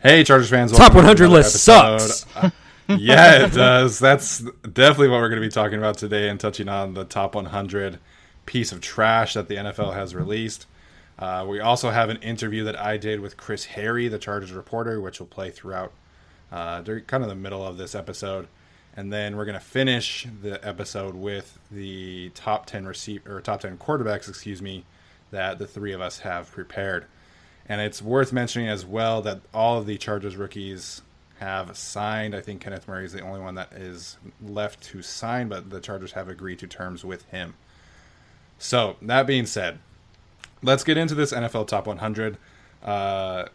Hey, Chargers fans! Top welcome to 100 list episode. sucks. Uh, yeah, it does. That's definitely what we're going to be talking about today and touching on the top 100 piece of trash that the NFL has released. Uh, we also have an interview that I did with Chris Hayre, the Chargers reporter, which will play throughout uh, during kind of the middle of this episode. And then we're going to finish the episode with the top 10 receive or top 10 quarterbacks, excuse me, that the three of us have prepared. And it's worth mentioning as well that all of the Chargers rookies have signed. I think Kenneth Murray is the only one that is left to sign, but the Chargers have agreed to terms with him. So, that being said, let's get into this NFL Top 100. Uh,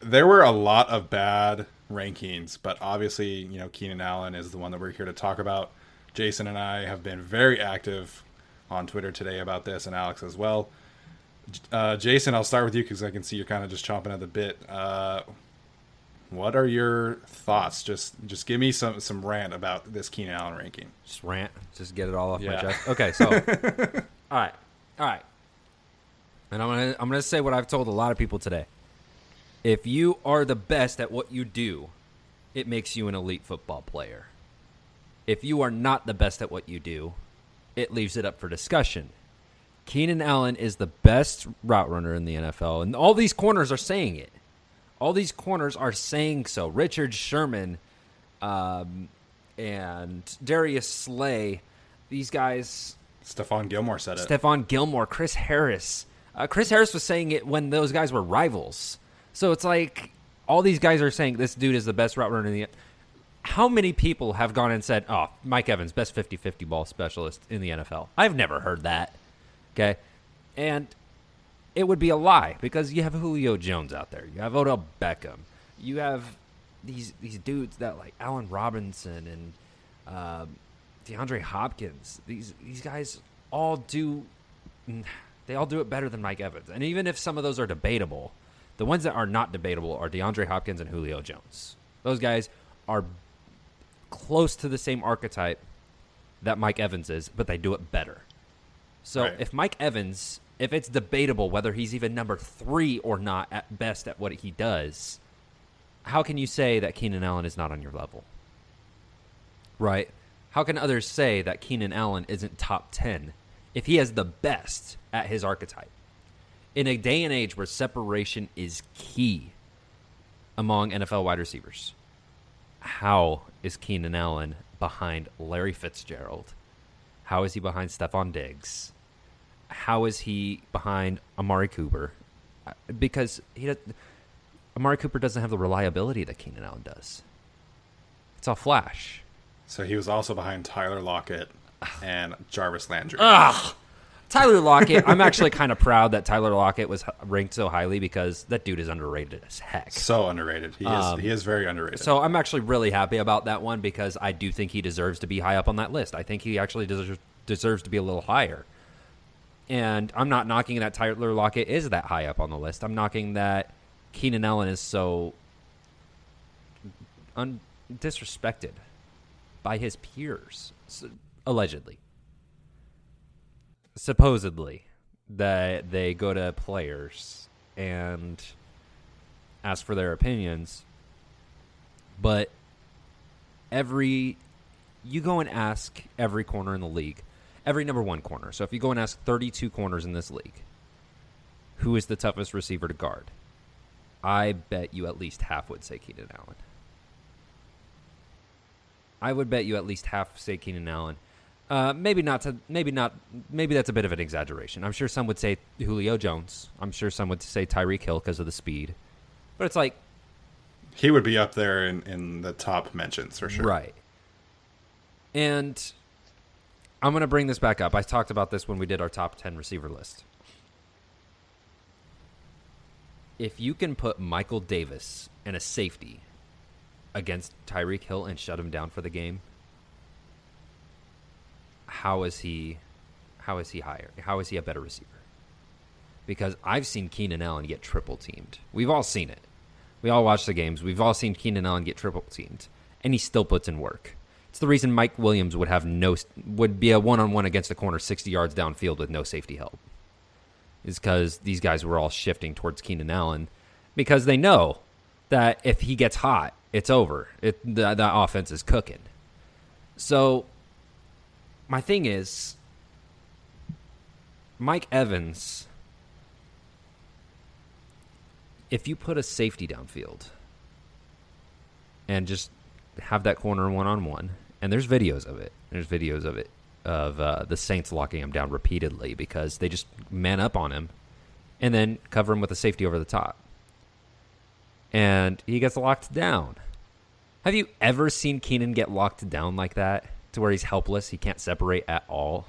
there were a lot of bad rankings, but obviously, you know, Keenan Allen is the one that we're here to talk about. Jason and I have been very active on Twitter today about this, and Alex as well. Uh, Jason, I'll start with you because I can see you're kind of just chomping at the bit. Uh, what are your thoughts? Just just give me some some rant about this Keenan Allen ranking. Just rant. Just get it all off Yeah. my chest. Okay, so all right, all right. And I'm gonna I'm gonna say what I've told a lot of people today. If you are the best at what you do, it makes you an elite football player. If you are not the best at what you do, it leaves it up for discussion. Keenan Allen is the best route runner in the NFL, and all these corners are saying it. All these corners are saying so. Richard Sherman, um, and Darius Slay, these guys, Stephon Gilmore said it. Stephon Gilmore, Chris Harris. Uh, Chris Harris was saying it when those guys were rivals. So it's like all these guys are saying this dude is the best route runner in the. How many people have gone and said, "Oh, Mike Evans, best 50-50 ball specialist in the NFL"? I've never heard that. Okay, and it would be a lie because you have Julio Jones out there, you have Odell Beckham, you have these these dudes that like Allen Robinson and um, DeAndre Hopkins. These these guys all do they all do it better than Mike Evans. And even if some of those are debatable, the ones that are not debatable are DeAndre Hopkins and Julio Jones. Those guys are close to the same archetype that Mike Evans is, but they do it better. So Right. if Mike Evans, if it's debatable whether he's even number three or not at best at what he does, how can you say that Keenan Allen is not on your level? Right? How can others say that Keenan Allen isn't top 10 if he has the best at his archetype? In a day and age where separation is key among NFL wide receivers, how is Keenan Allen behind Larry Fitzgerald, How is he behind Stefon Diggs? How is he behind Amari Cooper? Uh, Because he Amari Cooper doesn't have the reliability that Keenan Allen does. It's all flash. So he was also behind Tyler Lockett and Jarvis Landry. Tyler Lockett, I'm actually kind of proud that Tyler Lockett was ranked so highly because that dude is underrated as heck. So underrated. He is. he is very underrated. So I'm actually really happy about that one because I do think he deserves to be high up on that list. I think he actually deserves deserves to be a little higher. And I'm not knocking that Tyler Lockett is that high up on the list. I'm knocking that Keenan Allen is so un- disrespected by his peers, allegedly, supposedly, that they go to players and ask for their opinions but every you go and ask every corner in the league, every number one corner. So if you go and ask 32 corners in this league, who is the toughest receiver to guard? I bet you at least half would say Keenan Allen. I would bet you at least half say Keenan Allen. Uh, maybe not to maybe not maybe that's a bit of an exaggeration. I'm sure some would say Julio Jones. I'm sure some would say Tyreek Hill because of the speed. But it's like he would be up there in, in the top mentions for sure. Right. And I'm going to bring this back up. I talked about this when we did our top 10 receiver list. If you can put Michael Davis and a safety against Tyreek Hill and shut him down for the game, how is he how is he higher? How is he a better receiver? Because I've seen Keenan Allen get triple teamed. We've all seen it. We all watch the games. We've all seen Keenan Allen get triple teamed, and he still puts in work. It's the reason Mike Williams would have no would be a one on one against the corner sixty yards downfield with no safety help. Is because these guys were all shifting towards Keenan Allen because they know that if he gets hot, it's over. It the offense is cooking. So my thing is Mike Evans if you put a safety downfield and just have that corner one on one, and there's videos of it. There's videos of it of uh, the Saints locking him down repeatedly because they just man up on him and then cover him with a safety over the top, and he gets locked down. Have you ever seen Keenan get locked down like that to where he's helpless? He can't separate at all.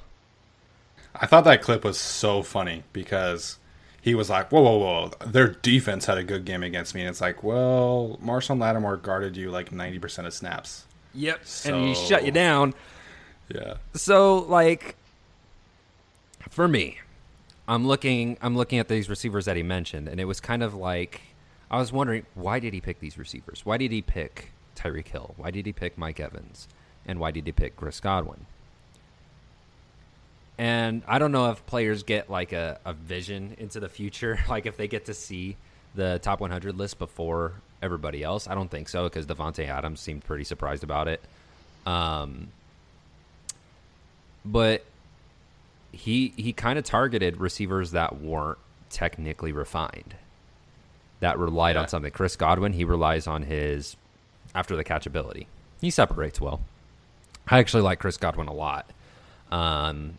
I thought that clip was so funny because he was like, "Whoa, whoa, whoa! Their defense had a good game against me." And it's like, well, Marshon Lattimore guarded you like ninety percent of snaps. Yep. So- And he shut you down. Yeah, So like for me, I'm looking I'm looking at these receivers that he mentioned and it was kind of like I was wondering why did he pick these receivers? Why did he pick Tyreek Hill? Why did he pick Mike Evans? And why did he pick Chris Godwin? And I don't know if players get like a, a vision into the future, like if they get to see the top 100 list before everybody else. I don't think so because Davante Adams seemed pretty surprised about it. Um, but he he kind of targeted receivers that weren't technically refined, that relied Yeah. on something. Chris Godwin, he relies on his after the catch ability. He separates well. I actually like Chris Godwin a lot. Um,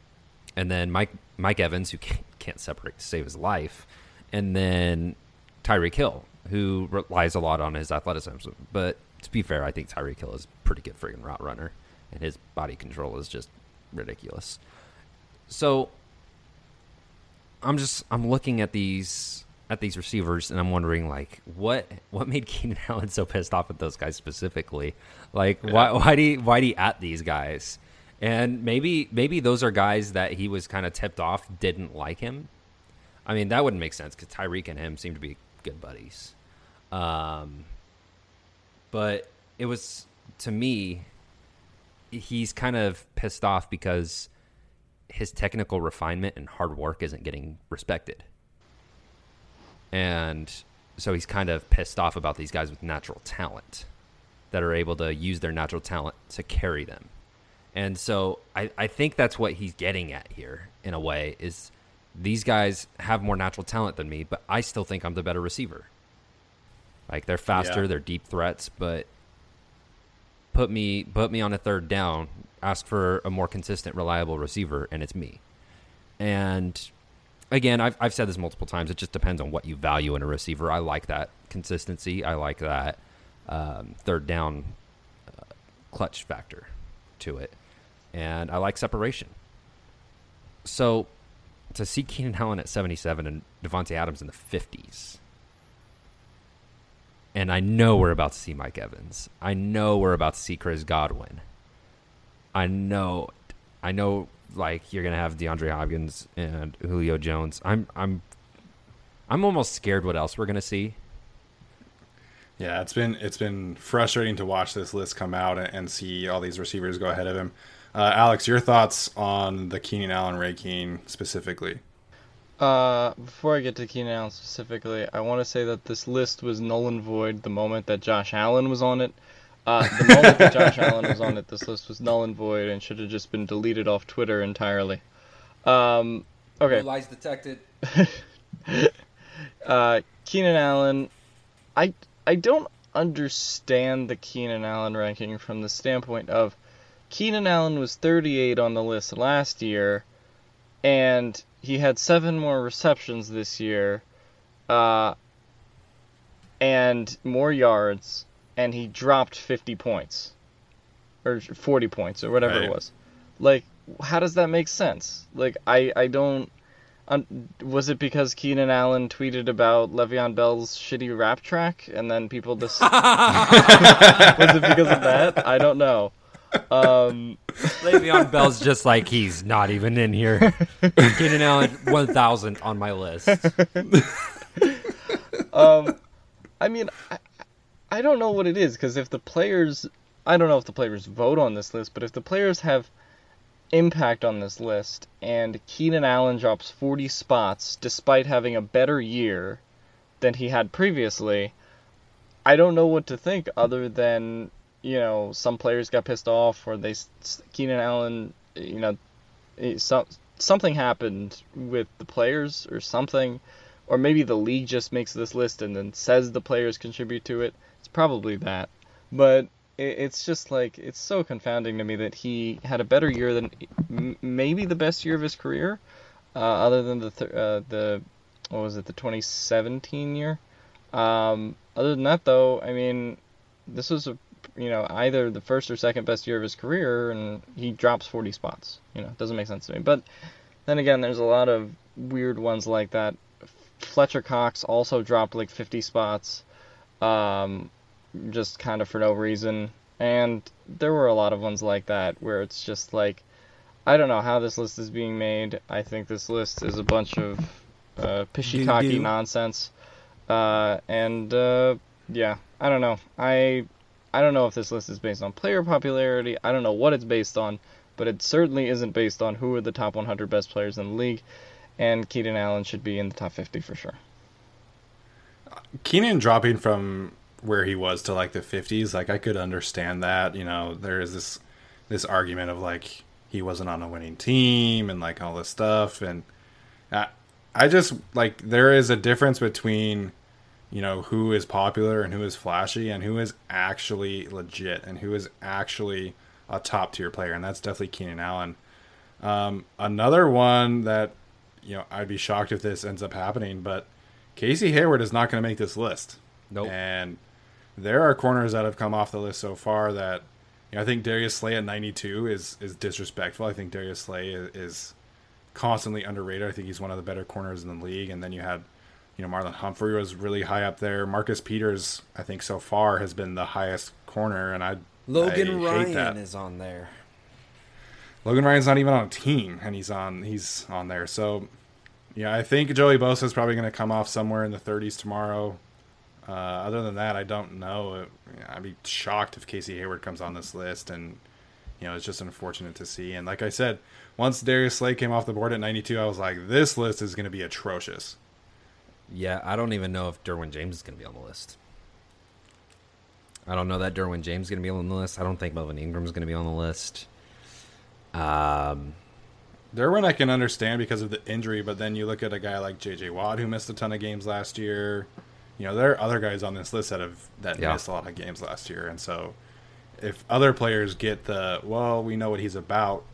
and then Mike Mike Evans, who can't, can't separate to save his life, and then Tyreek Hill, who relies a lot on his athleticism. But to be fair, I think Tyreek Hill is pretty good freaking route runner, and his body control is just ridiculous. So I'm just I'm looking at these at these receivers and I'm wondering like what what made Keenan Allen so pissed off at those guys specifically? Like why why do he, why do he at these guys? And maybe maybe those are guys that he was kind of tipped off didn't like him. I mean that wouldn't make sense because Tyreek and him seem to be good buddies. Um, but it was to me he's kind of pissed off because his technical refinement and hard work isn't getting respected. And so he's kind of pissed off about these guys with natural talent that are able to use their natural talent to carry them. And so I, I think that's what he's getting at here in a way is these guys have more natural talent than me, but I still think I'm the better receiver. Like they're faster, Yeah. they're deep threats, but put me put me on a third down, ask for a more consistent, reliable receiver, and it's me. And again, I've I've said this multiple times. It just depends on what you value in a receiver. I like that consistency. I like that um, third down uh, clutch factor to it, and I like separation. So to see Keenan Allen at 77 and Davante Adams in the 50s. And I know we're about to see Mike Evans. I know we're about to see Chris Godwin. I know I know like you're going to have DeAndre Hopkins and Julio Jones. I'm I'm I'm almost scared what else we're going to see. Yeah, it's been it's been frustrating to watch this list come out and, and see all these receivers go ahead of him. Uh, Alex, your thoughts on the Keenan Allen Ray ranking specifically? Uh, before I get to Keenan Allen specifically, I want to say that this list was null and void the moment that Josh Allen was on it. Uh, the moment that Josh Allen was on it, this list was null and void and should have just been deleted off Twitter entirely. Um, okay. No lies detected. uh, Keenan Allen, I I don't understand the Keenan Allen ranking from the standpoint of Keenan Allen was 38 on the list last year, and he had seven more receptions this year, uh, and more yards, and he dropped 50 points, or 40 points, or whatever Right. it was. Like, how does that make sense? Like, I I don't. Um, was it because Keenan Allen tweeted about Le'Veon Bell's shitty rap track, and then people just was it because of that? I don't know. Um, Le'Veon Bell's just like he's not even in here. Keenan Allen, one thousand on my list. um, I mean, I, I don't know what it is because if the players, I don't know if the players vote on this list, but if the players have impact on this list and Keenan Allen drops 40 spots despite having a better year than he had previously, I don't know what to think other than you know some players got pissed off or they Keenan Allen, you know, some something happened with the players or something or maybe the league just makes this list and then says the players contribute to it. It's probably that, but it's just like it's so confounding to me that he had a better year than maybe the best year of his career, uh, other than the th- uh, the what was it the 2017 year. Um, other than that, though, I mean, this was a you know either the first or second best year of his career, and he drops 40 spots. You know, it doesn't make sense to me. But then again, there's a lot of weird ones like that. Fletcher Cox also dropped like 50 spots, um, just kind of for no reason. And there were a lot of ones like that where it's just like, I don't know how this list is being made. I think this list is a bunch of uh, Doo-doo. nonsense. Uh, and uh, yeah, I don't know. I I don't know if this list is based on player popularity. I don't know what it's based on, but it certainly isn't based on who are the top 100 best players in the league. And Keenan Allen should be in the top 50 for sure. Keenan dropping from where he was to like the 50s, like I could understand that. You know, there is this this argument of like he wasn't on a winning team and like all this stuff, and I, I just like there is a difference between you know who is popular and who is flashy and who is actually legit and who is actually a top tier player, and that's definitely Keenan Allen. Um, another one that you know I'd be shocked if this ends up happening, but Casey Hayward is not going to make this list. Nope. And there are corners that have come off the list so far that you know, I think Darius Slay at 92 is is disrespectful. I think Darius Slay is, is constantly underrated. I think he's one of the better corners in the league. And then you had, you know, Marlon Humphrey was really high up there. Marcus Peters, I think so far has been the highest corner, and I Logan I Ryan is on there. Logan Ryan's not even on a team, and he's on he's on there. So, yeah, I think Joey Bosa is probably going to come off somewhere in the 30s tomorrow. Uh, other than that, I don't know. I'd be shocked if Casey Hayward comes on this list, and you know, it's just unfortunate to see. And like I said, once Darius Slay came off the board at 92, I was like, this list is going to be atrocious. Yeah, I don't even know if Derwin James is going to be on the list. I don't know that Derwin James is going to be on the list. I don't think Melvin Ingram is going to be on the list. Um, Derwin, I can understand because of the injury, but then you look at a guy like J.J. Watt who missed a ton of games last year. You know, there are other guys on this list that have that Yeah. missed a lot of games last year, and so if other players get the well, we know what he's about,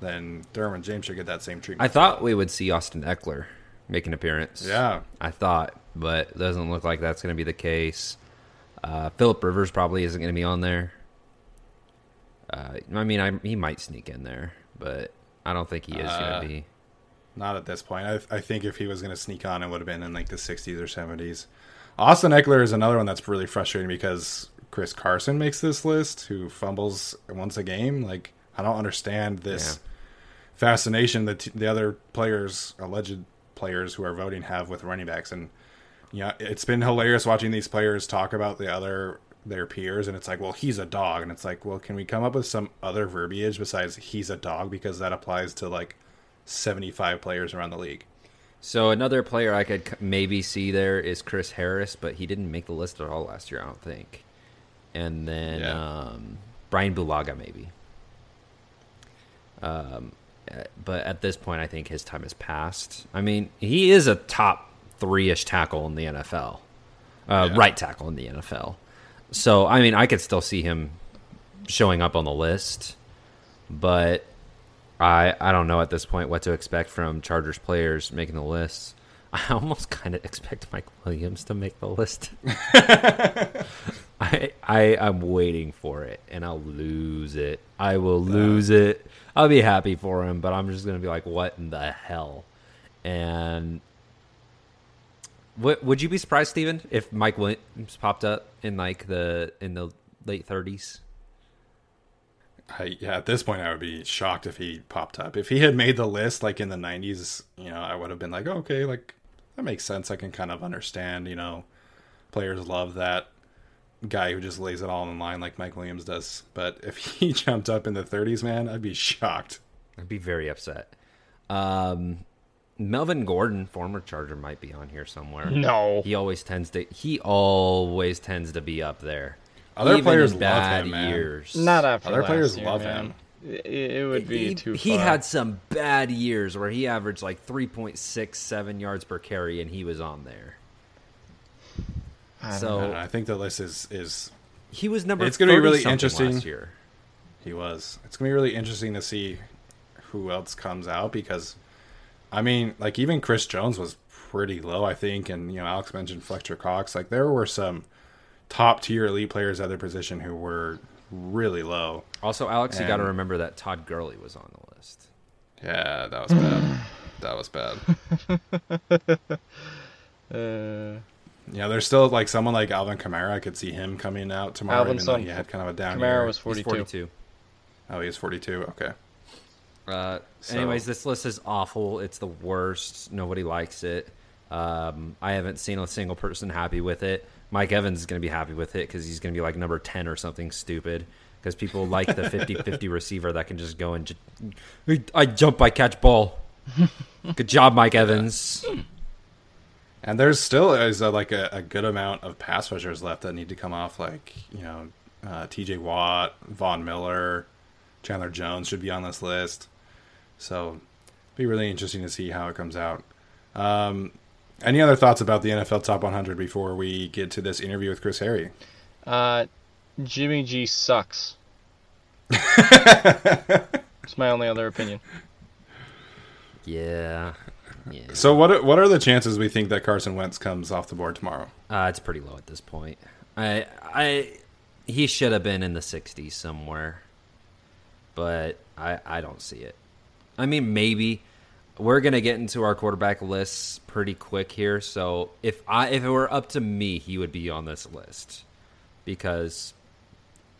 then Derwin James should get that same treatment. I thought we would see Austin Ekeler make an appearance. Yeah. I thought, but it doesn't look like that's going to be the case. Uh, Philip Rivers probably isn't going to be on there. Uh, I mean, I, he might sneak in there, but I don't think he is Uh, going to be. Not at this point. I, I think if he was going to sneak on, it would have been in like the 60s or 70s. Austin Ekeler is another one that's really frustrating because Chris Carson makes this list, who fumbles once a game. Like I don't understand this fascination that the other players, alleged players who are voting, have with running backs. And yeah, it's been hilarious watching these players talk about the other their peers, and it's like, well, he's a dog, and it's like, well, can we come up with some other verbiage besides he's a dog because that applies to like 75 players around the league. So another player I could maybe see there is Chris Harris, but he didn't make the list at all last year, I don't think. And then Yeah. um, Brian Bulaga maybe. Um, uh, but at this point, I think his time has passed. I mean, he is a top three-ish tackle in the NFL, uh, Yeah. right tackle in the NFL. So I mean, I could still see him showing up on the list, but I I don't know at this point what to expect from Chargers players making the list. I almost kind of expect Mike Williams to make the list. I I I'm waiting for it, and I'll lose it. I will lose it. I'll be happy for him, but I'm just gonna be like, what in the hell? And what would you be surprised, Steven, if Mike Williams popped up in like the in the late 30s? I, yeah, at this point, I would be shocked if he popped up. If he had made the list like in the 90s, you know, I would have been like, oh, okay, like that makes sense. I can kind of understand, you know, players love that guy who just lays it all on the line like Mike Williams does. But if he jumped up in the 30s, man, I'd be shocked. I'd be very upset. Um, Melvin Gordon, former Charger, might be on here somewhere. No. he always tends to. He always tends to be up there. Other Even players in love bad him, man. Not years. after Other last players year, love man. him. It, it would be he, too. he had some bad years where he averaged like 3.67 yards per carry, and he was on there. I So I, don't know, I think the list is is he was number. It's gonna be really interesting. last year. He was. It's gonna be really interesting to see who else comes out because, I mean, like even Chris Jones was pretty low, I think, and you know Alex mentioned Fletcher Cox. Like there were some top tier elite players at their position who were really low. Also, Alex, you got to remember that Todd Gurley was on the list. Yeah, that was bad. that was bad. Uh, Yeah, there's still like someone like Alvin Kamara. I could see him coming out tomorrow, Alvin even though son- he had kind of a down Kamara year. was 42. 42. Oh, he is 42. Okay. Uh, So- anyways, this list is awful. It's the worst. Nobody likes it. Um, I haven't seen a single person happy with it. Mike Evans is going to be happy with it because he's going to be like number 10 or something stupid. Because people like the 50 50 receiver that can just go and ju- I jump, I catch ball. Good job, Mike Evans. And there's still is a, like a, a good amount of pass rushers left that need to come off. Like you know, uh, T.J. Watt, Von Miller, Chandler Jones should be on this list. So, be really interesting to see how it comes out. Um, any other thoughts about the NFL Top 100 before we get to this interview with Chris Hayre? uh, Jimmy G sucks. It's my only other opinion. Yeah. Yeah. So, what are, what are the chances we think that Carson Wentz comes off the board tomorrow? Uh, it's pretty low at this point. I, I, he should have been in the 60s somewhere, but I, I don't see it. I mean, maybe we're gonna get into our quarterback lists pretty quick here. So if I, if it were up to me, he would be on this list because,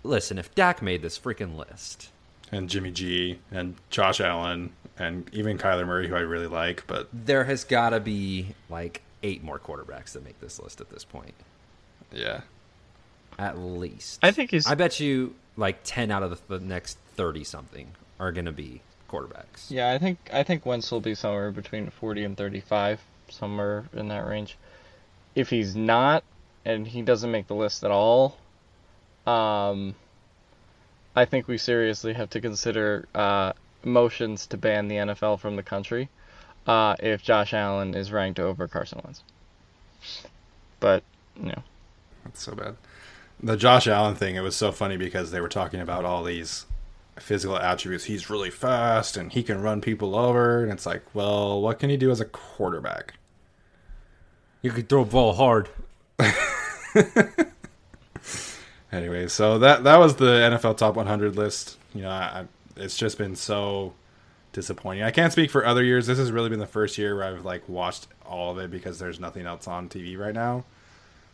listen, if Dak made this freaking list, And Jimmy G and Josh Allen and even Kyler Murray, who I really like, but there has got to be like eight more quarterbacks that make this list at this point, yeah, at least. I think he's. I bet you like ten out of the, the next thirty something are going to be quarterbacks. Yeah, I think I think Wentz will be somewhere between 40 and 35, somewhere in that range. If he's not, and he doesn't make the list at all, um, I think we seriously have to consider uh, motions to ban the NFL from the country uh, if Josh Allen is ranked over Carson Wentz. But you know, that's so bad. The Josh Allen thing, it was so funny because they were talking about all these physical attributes. He's really fast and he can run people over. And it's like, well, what can he do as a quarterback? You could throw a ball hard. Anyway, so that that was the NFL Top 100 list. You know, I, it's just been so disappointing. I can't speak for other years. This has really been the first year where I've like watched all of it because there's nothing else on TV right now.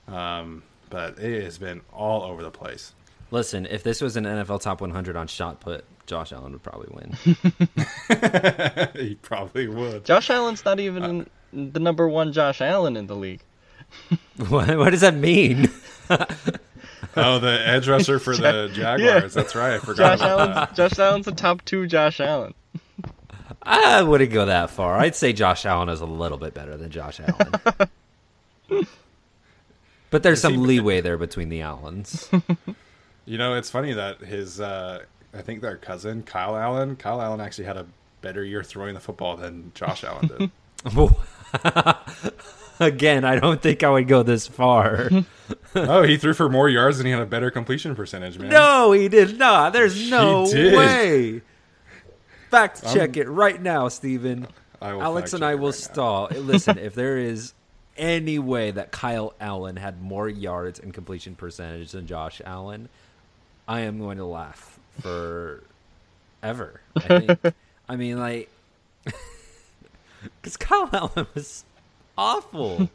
Um, but it has been all over the place. Listen, if this was an NFL Top 100 on shot put, Josh Allen would probably win. he probably would. Josh Allen's not even uh, in the number one Josh Allen in the league. what, what does that mean? Oh, the edge rusher for the Jaguars. That's right. I forgot Josh about Allen's that. Josh Allen's the top two Josh Allen. I wouldn't go that far. I'd say Josh Allen is a little bit better than Josh Allen. but there's some leeway there between the Allens. You know, it's funny that his, uh, I think their cousin Kyle Allen, Kyle Allen actually had a better year throwing the football than Josh Allen did. Again, I don't think I would go this far. oh, he threw for more yards and he had a better completion percentage, man. no, he did not. There's no way. Fact check it right now, Steven. I will Alex and I will right stall. Listen, if there is any way that Kyle Allen had more yards and completion percentage than Josh Allen, I am going to laugh for ever. I think. I mean, like, because Kyle Allen was awful.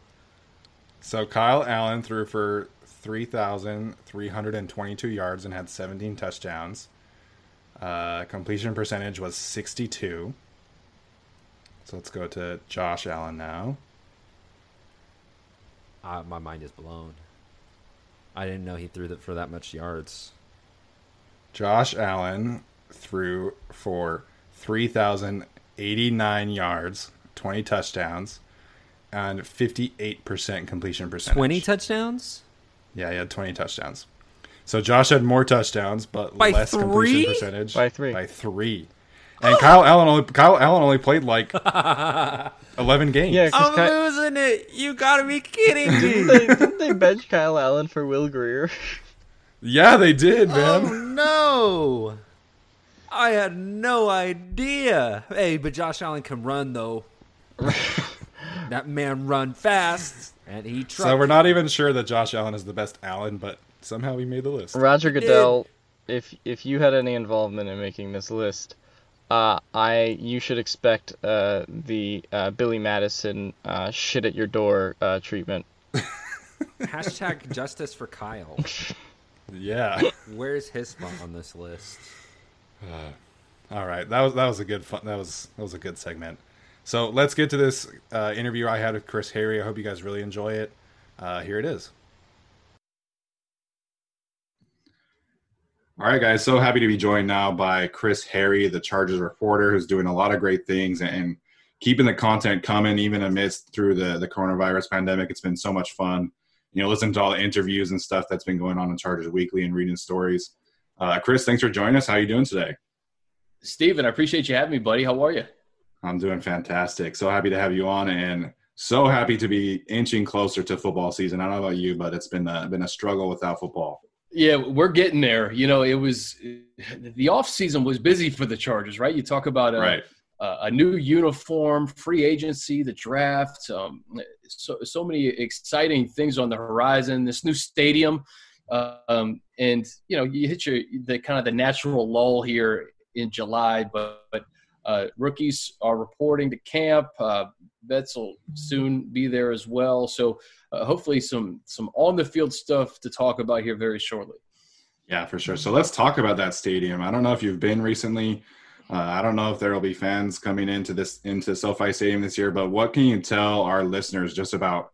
So Kyle Allen threw for 3,322 yards and had 17 touchdowns. Uh, completion percentage was 62. So let's go to Josh Allen now. Uh, my mind is blown. I didn't know he threw that for that much yards. Josh Allen threw for 3,089 yards, 20 touchdowns, and 58% completion percentage. Twenty touchdowns. Yeah, he had 20 touchdowns. So Josh had more touchdowns, but By less three? completion percentage. By three. By three. And Kyle Allen only Kyle Allen only played like 11 games. Yeah, 'cause Ky- losing it. You gotta be kidding didn't, they, didn't they bench Kyle Allen for Will Grier? Yeah, they did, man. Oh no! I had no idea. Hey, but Josh Allen can run though. that man run fast, and he truck. so we're not even sure that Josh Allen is the best Allen, but somehow he made the list. Roger Goodell, if if you had any involvement in making this list, uh, I you should expect uh, the uh, Billy Madison uh, shit at your door uh, treatment. Hashtag justice for Kyle. Yeah. Where's his spot on this list? All right, that was that was a good fun. That was that was a good segment. So let's get to this uh, interview I had with Chris Hayre. I hope you guys really enjoy it. Uh, here it is. All right, guys. So happy to be joined now by Chris Hayre, the Chargers reporter, who's doing a lot of great things and keeping the content coming, even amidst through the the coronavirus pandemic. It's been so much fun. You know, listening to all the interviews and stuff that's been going on in Chargers Weekly and reading stories. Uh, Chris, thanks for joining us. How are you doing today? Steven, I appreciate you having me, buddy. How are you? I'm doing fantastic. So happy to have you on, and so happy to be inching closer to football season. I don't know about you, but it's been a, been a struggle without football. Yeah, we're getting there. You know, it was the off season was busy for the Chargers, right? You talk about a, right. a, a new uniform, free agency, the draft, um, so so many exciting things on the horizon. This new stadium, um, and you know, you hit your the kind of the natural lull here in July, but, but uh, rookies are reporting to camp. Uh, vets will soon be there as well. So uh, hopefully some some on the field stuff to talk about here very shortly. Yeah, for sure. So let's talk about that stadium. I don't know if you've been recently. Uh, I don't know if there will be fans coming into this into SoFi Stadium this year, but what can you tell our listeners just about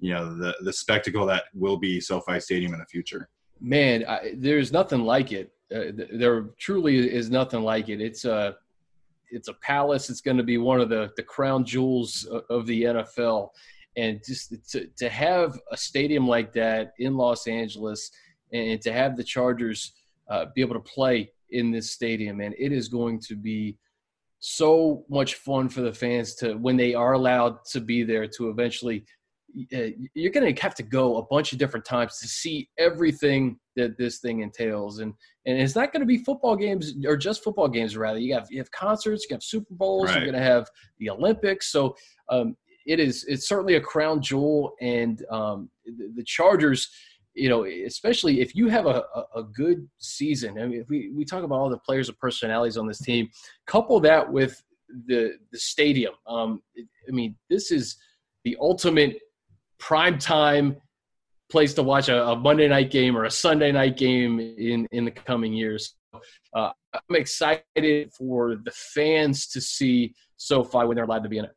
you know the the spectacle that will be SoFi Stadium in the future? Man, I, there's nothing like it. Uh, th- there truly is nothing like it. It's a it's a palace. It's going to be one of the the crown jewels of, of the NFL, and just to to have a stadium like that in Los Angeles, and to have the Chargers uh, be able to play in this stadium, and it is going to be so much fun for the fans to when they are allowed to be there to eventually uh, you're going to have to go a bunch of different times to see everything that this thing entails. And and it's not going to be football games or just football games rather. You have you have concerts you have super bowls Right. you're going to have the olympics. So um, it is it's certainly a crown jewel. And um, the, the chargers you know especially if you have a, a, good season i mean if we, we talk about all the players and personalities on this team couple that with the the stadium um, i mean this is the ultimate prime time place to watch a, a Monday night game or a Sunday night game in in the coming years. Uh, I'm excited for the fans to see SoFi when they're allowed to be in it.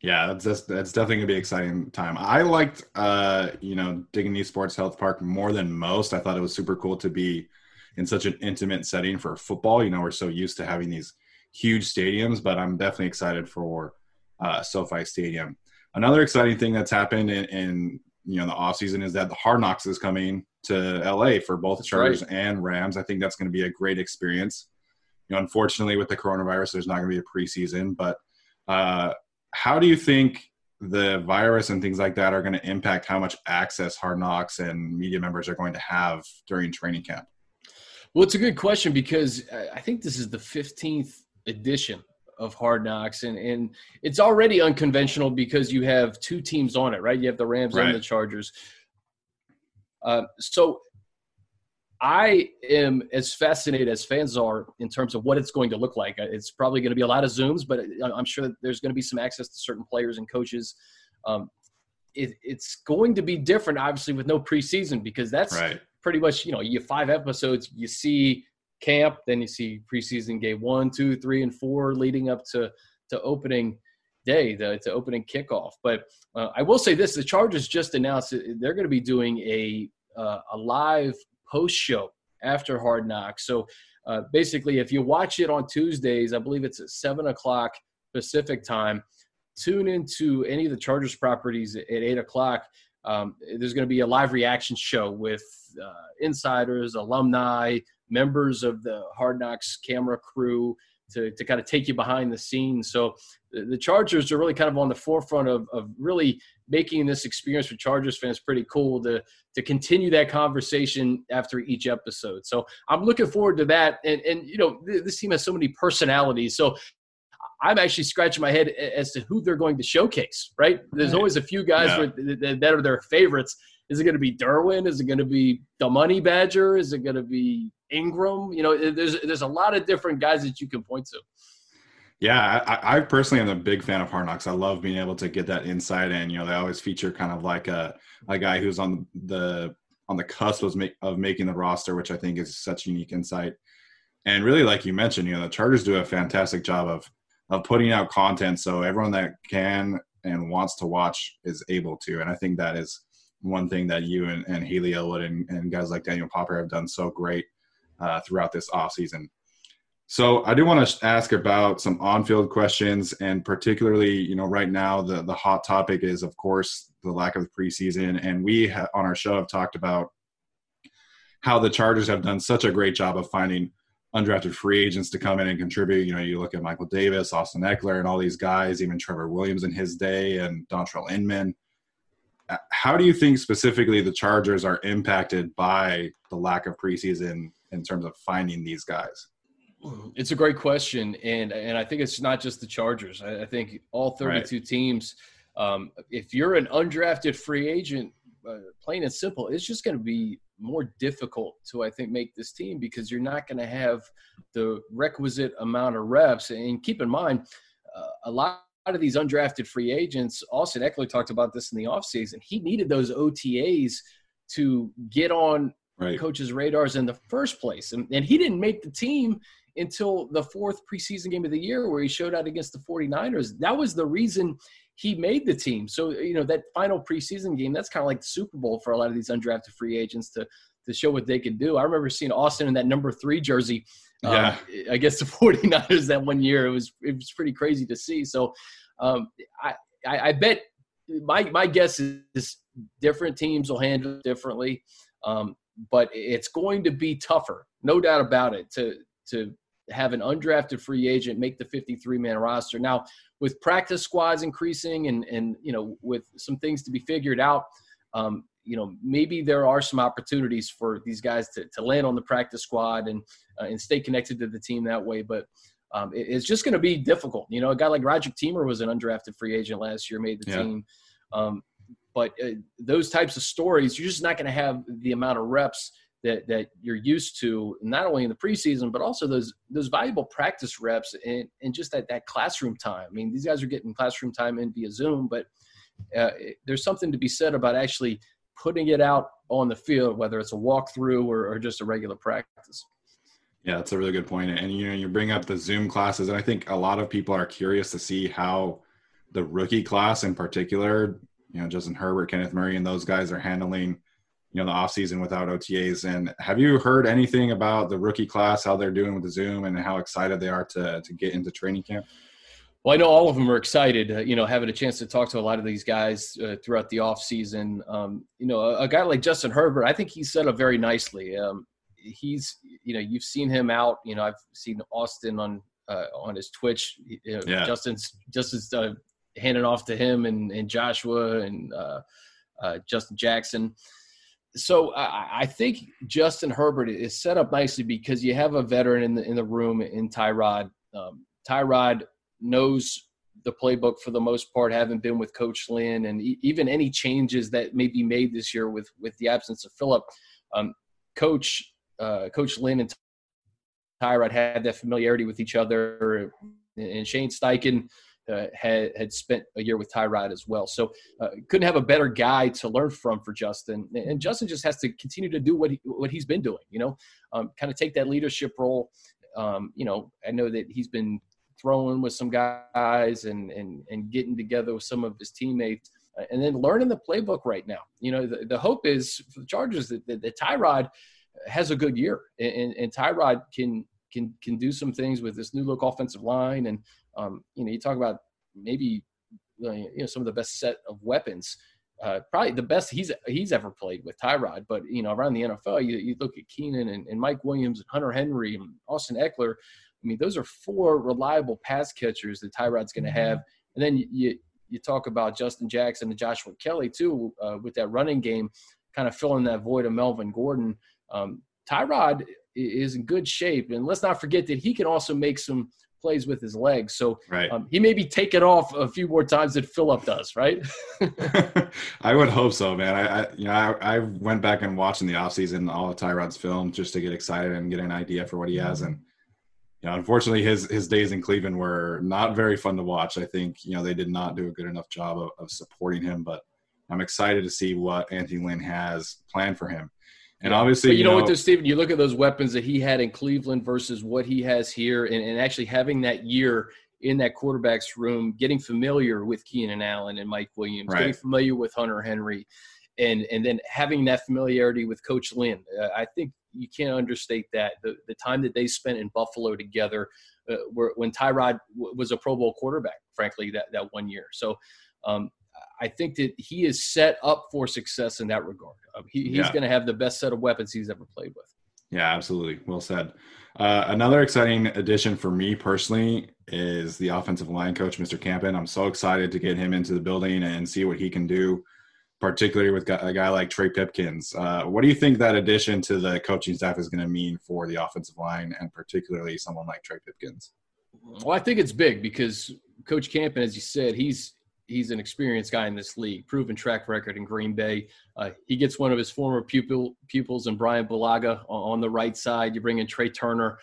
Yeah, that's that's, that's definitely gonna be an exciting time. I liked, uh, you know, Dignity Sports Health Park more than most. I thought it was super cool to be in such an intimate setting for football. You know, we're so used to having these huge stadiums, but I'm definitely excited for uh, SoFi Stadium. Another exciting thing that's happened in, in you know the offseason is that the Hard Knocks is coming to LA for both Chargers and Rams. I think that's going to be a great experience. You know, unfortunately with the coronavirus, there's not going to be a preseason, but uh, how do you think the virus and things like that are going to impact how much access Hard Knocks and media members are going to have during training camp? Well, it's a good question because I- think this is the 15th edition of Hard Knocks, and, and it's already unconventional because you have two teams on it, right? You have the Rams Right. and the Chargers. Uh, so I am as fascinated as fans are in terms of what it's going to look like. Uh, It's probably going to be a lot of Zooms, but I- I'm sure that there's going to be some access to certain players and coaches. Um, it, it's going to be different, obviously, with no preseason because that's Right. pretty much you know you have five episodes you see camp then you see preseason game one two three and four leading up to to opening day the to opening kickoff but uh, i will say this the chargers just announced they're going to be doing a uh, a live post show after hard knocks so uh, basically if you watch it on tuesdays i believe it's at seven o'clock pacific time tune into any of the chargers properties at eight o'clock um, there's going to be a live reaction show with uh, insiders, alumni, members of the Hard Knocks camera crew to, to kind of take you behind the scenes. So the, the Chargers are really kind of on the forefront of, of really making this experience for Chargers fans pretty cool to to continue that conversation after each episode. So I'm looking forward to that. And and you know th- this team has so many personalities. So I'm actually scratching my head as to who they're going to showcase. Right? There's always a few guys Yeah. with, that, that are their favorites. Is it going to be Derwin? Is it going to be the Money Badger? Is it going to be Ingram? You know, there's there's a lot of different guys that you can point to. Yeah, I, I personally am a big fan of Hard Knocks. I love being able to get that insight, and you know, they always feature kind of like a a guy who's on the on the cusp of, make, of making the roster, which I think is such unique insight. And really, like you mentioned, you know, the Chargers do a fantastic job of of putting out content, so everyone that can and wants to watch is able to. And I think that is one thing that you and, and Hayley Elwood and, and guys like Daniel Popper have done so great uh, throughout this offseason. So I do want to ask about some on-field questions, and particularly, you know, right now the the hot topic is, of course, the lack of preseason. And we ha- on our show have talked about how the Chargers have done such a great job of finding undrafted free agents to come in and contribute. You know, you look at Michael Davis, Austin Ekeler, and all these guys, even Trevor Williams in his day, and Dontrelle Inman. Uh, How do you think specifically the Chargers are impacted by the lack of preseason in terms of finding these guys? It's a great question, and and I think it's not just the Chargers. I, I think all 32 teams. Um, if you're an undrafted free agent, uh, plain and simple, it's just going to be more difficult to I think make this team because you're not going to have the requisite amount of reps. And keep in mind, uh, a lot of these undrafted free agents. Austin Ekeler talked about this in the offseason. He needed those OTAs to get on Right. coaches' radars in the first place. And, and he didn't make the team until the fourth preseason game of the year where he showed out against the 49ers. That was the reason he made the team. So, you know, that final preseason game, that's kind of like the Super Bowl for a lot of these undrafted free agents to to show what they can do. I remember seeing Austin in that number three jersey um, Yeah. against the 49ers that one year. It was it was pretty crazy to see. So um, I, I I bet my my guess is different teams will handle it differently. Um, but it's going to be tougher, no doubt about it, to to have an undrafted free agent make the 53 man roster. Now, with practice squads increasing and, and, you know, with some things to be figured out, um, you know, maybe there are some opportunities for these guys to, to land on the practice squad and, uh, and stay connected to the team that way. But um, it, it's just going to be difficult. You know, a guy like Roderic Teamer was an undrafted free agent last year, made the yeah. team. Um, but uh, those types of stories, you're just not going to have the amount of reps that that you're used to, not only in the preseason, but also those those valuable practice reps and, and just that that classroom time. I mean, these guys are getting classroom time in via Zoom, but uh, there's something to be said about actually putting it out on the field, whether it's a walkthrough or, or just a regular practice. Yeah, that's a really good point. And you know, you bring up the Zoom classes, and I think a lot of people are curious to see how the rookie class in particular, you know, Justin Herbert, Kenneth Murray, and those guys are handling you know the off season without OTAs. And have you heard anything about the rookie class, how they're doing with the Zoom, and how excited they are to to get into training camp? Well, I know all of them are excited. Uh, you know, having a chance to talk to a lot of these guys uh, throughout the off season. Um, you know, a, a, guy like Justin Herbert, I think he's set up very nicely. Um, he's, you know, you've seen him out. You know, I've seen Austin on uh, on his Twitch. yeah. Justin's Justin's uh, handing off to him and, and Joshua and uh, uh, Justin Jackson so I, I, think Justin Herbert is set up nicely because you have a veteran in the in the room in Tyrod. Um, Tyrod knows the playbook for the most part, having been with Coach Lynn, and e- even any changes that may be made this year with with the absence of Philip. Um, Coach uh, Coach Lynn and Tyrod had that familiarity with each other, and Shane Steichen uh, had had spent a year with Tyrod as well. So uh, couldn't have a better guy to learn from for Justin. And Justin just has to continue to do what he, what he's been doing. You know, um, kind of take that leadership role. Um, you know, I know that he's been throwing with some guys and and and getting together with some of his teammates. Uh, and then learning the playbook right now. You know, the, the hope is for the Chargers that, that, that Tyrod has a good year, and, and Tyrod can can can do some things with this new look offensive line and um, you know, you talk about maybe uh, you know some of the best set of weapons. Uh, probably the best he's he's ever played with Tyrod. But you know, around the NFL, you, you look at Keenan and, and, Mike Williams and Hunter Henry and Austin Ekeler. I mean, those are four reliable pass catchers that Tyrod's going to mm-hmm. have. And then you you talk about Justin Jackson and Joshua Kelly too uh, with that running game, kind of filling that void of Melvin Gordon. Um, Tyrod is in good shape, and let's not forget that he can also make some plays with his legs. So right. um, he may be taken off a few more times than Philip does, right? I would hope so, man. I, I you know I, I, went back and watched in the offseason all of Tyrod's film just to get excited and get an idea for what he has. And you know, unfortunately, his his days in Cleveland were not very fun to watch. I think you know they did not do a good enough job of, of supporting him, but I'm excited to see what Anthony Lynn has planned for him. And obviously, but you, know, know what, though, Stephen, you look at those weapons that he had in Cleveland versus what he has here, and, and actually having that year in that quarterback's room, getting familiar with Keenan Allen and Mike Williams, right. getting familiar with Hunter Henry, and and then having that familiarity with Coach Lynn. Uh, I think you can't understate that the the time that they spent in Buffalo together, uh, where, when Tyrod w- was a Pro Bowl quarterback, frankly, that that one year. So. Um, I think that he is set up for success in that regard. Um, he, he's yeah. going to have the best set of weapons he's ever played with. Yeah, absolutely. Well said. Uh, another exciting addition for me personally is the offensive line coach, Mr. Campen. I'm so excited to get him into the building and see what he can do, particularly with a guy like Trey Pipkins. Uh, what do you think that addition to the coaching staff is going to mean for the offensive line and particularly someone like Trey Pipkins? Well, I think it's big because Coach Campen, as you said, he's he's an experienced guy in this league, proven track record in Green Bay. Uh, he gets one of his former pupil pupils in Bryan Bulaga on the right side. You bring in Trai Turner,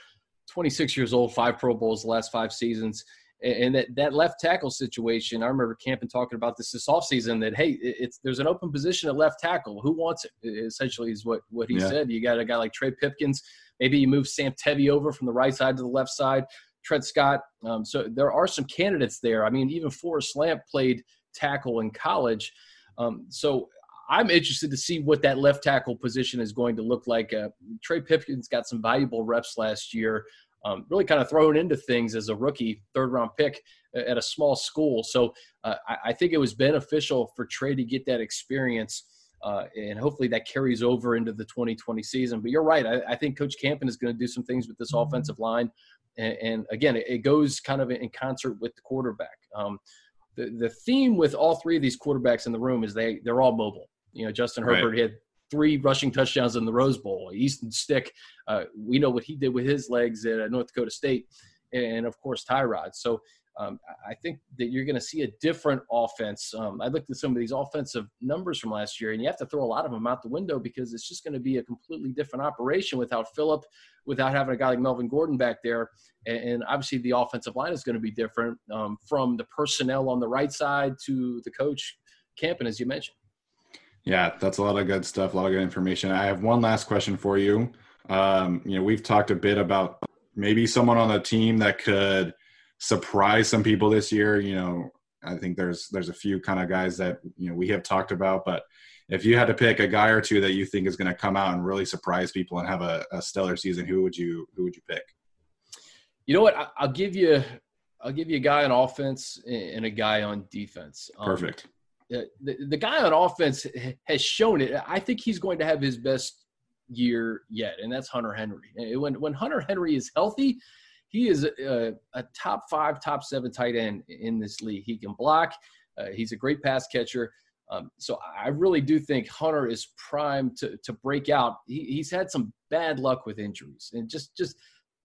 26 years old, five Pro Bowls the last five seasons. And that, that left tackle situation, I remember Campen talking about this this offseason that, hey, it's there's an open position at left tackle. Who wants it? Essentially, is what, what he yeah. said. You got a guy like Trey Pipkins. Maybe you move Sam Tevi over from the right side to the left side. Trent Scott. Um, so there are some candidates there. I mean, even Forrest Lamp played tackle in college. Um, so I'm interested to see what that left tackle position is going to look like. Uh, Trey Pipkins got some valuable reps last year, um, really kind of thrown into things as a rookie, third round pick at a small school. So uh, I, I, think it was beneficial for Trey to get that experience. Uh, and hopefully that carries over into the 2020 season. But you're right. I, I think Coach Campen is going to do some things with this offensive line and, and again, it, it, goes kind of in concert with the quarterback. Um, the the theme with all three of these quarterbacks in the room is they they're all mobile. You know, Justin Herbert right. had three rushing touchdowns in the Rose Bowl. Easton Stick, uh, we know what he did with his legs at North Dakota State, and of course Tyrod. So um, I think that you're going to see a different offense. Um, I looked at some of these offensive numbers from last year, and you have to throw a lot of them out the window because it's just going to be a completely different operation without Philip, without having a guy like Melvin Gordon back there. And, and obviously, the offensive line is going to be different um, from the personnel on the right side to the coach Campen, as you mentioned. Yeah, that's a lot of good stuff, a lot of good information. I have one last question for you. Um, you know, we've talked a bit about maybe someone on the team that could – surprise some people this year. You know, I think there's there's a few kind of guys that you know we have talked about, but if you had to pick a guy or two that you think is going to come out and really surprise people and have a, a, stellar season, who would you who would you pick? You know what? I'll give you I'll give you a guy on offense and a guy on defense. Um, Perfect. The, the, the guy on offense has shown it. I think he's going to have his best year yet, and that's Hunter Henry. When when Hunter Henry is healthy, he is a, a, top five, top seven tight end in this league. He can block. Uh, he's a great pass catcher. Um, so I really do think Hunter is primed to to break out. He, he's had some bad luck with injuries and just just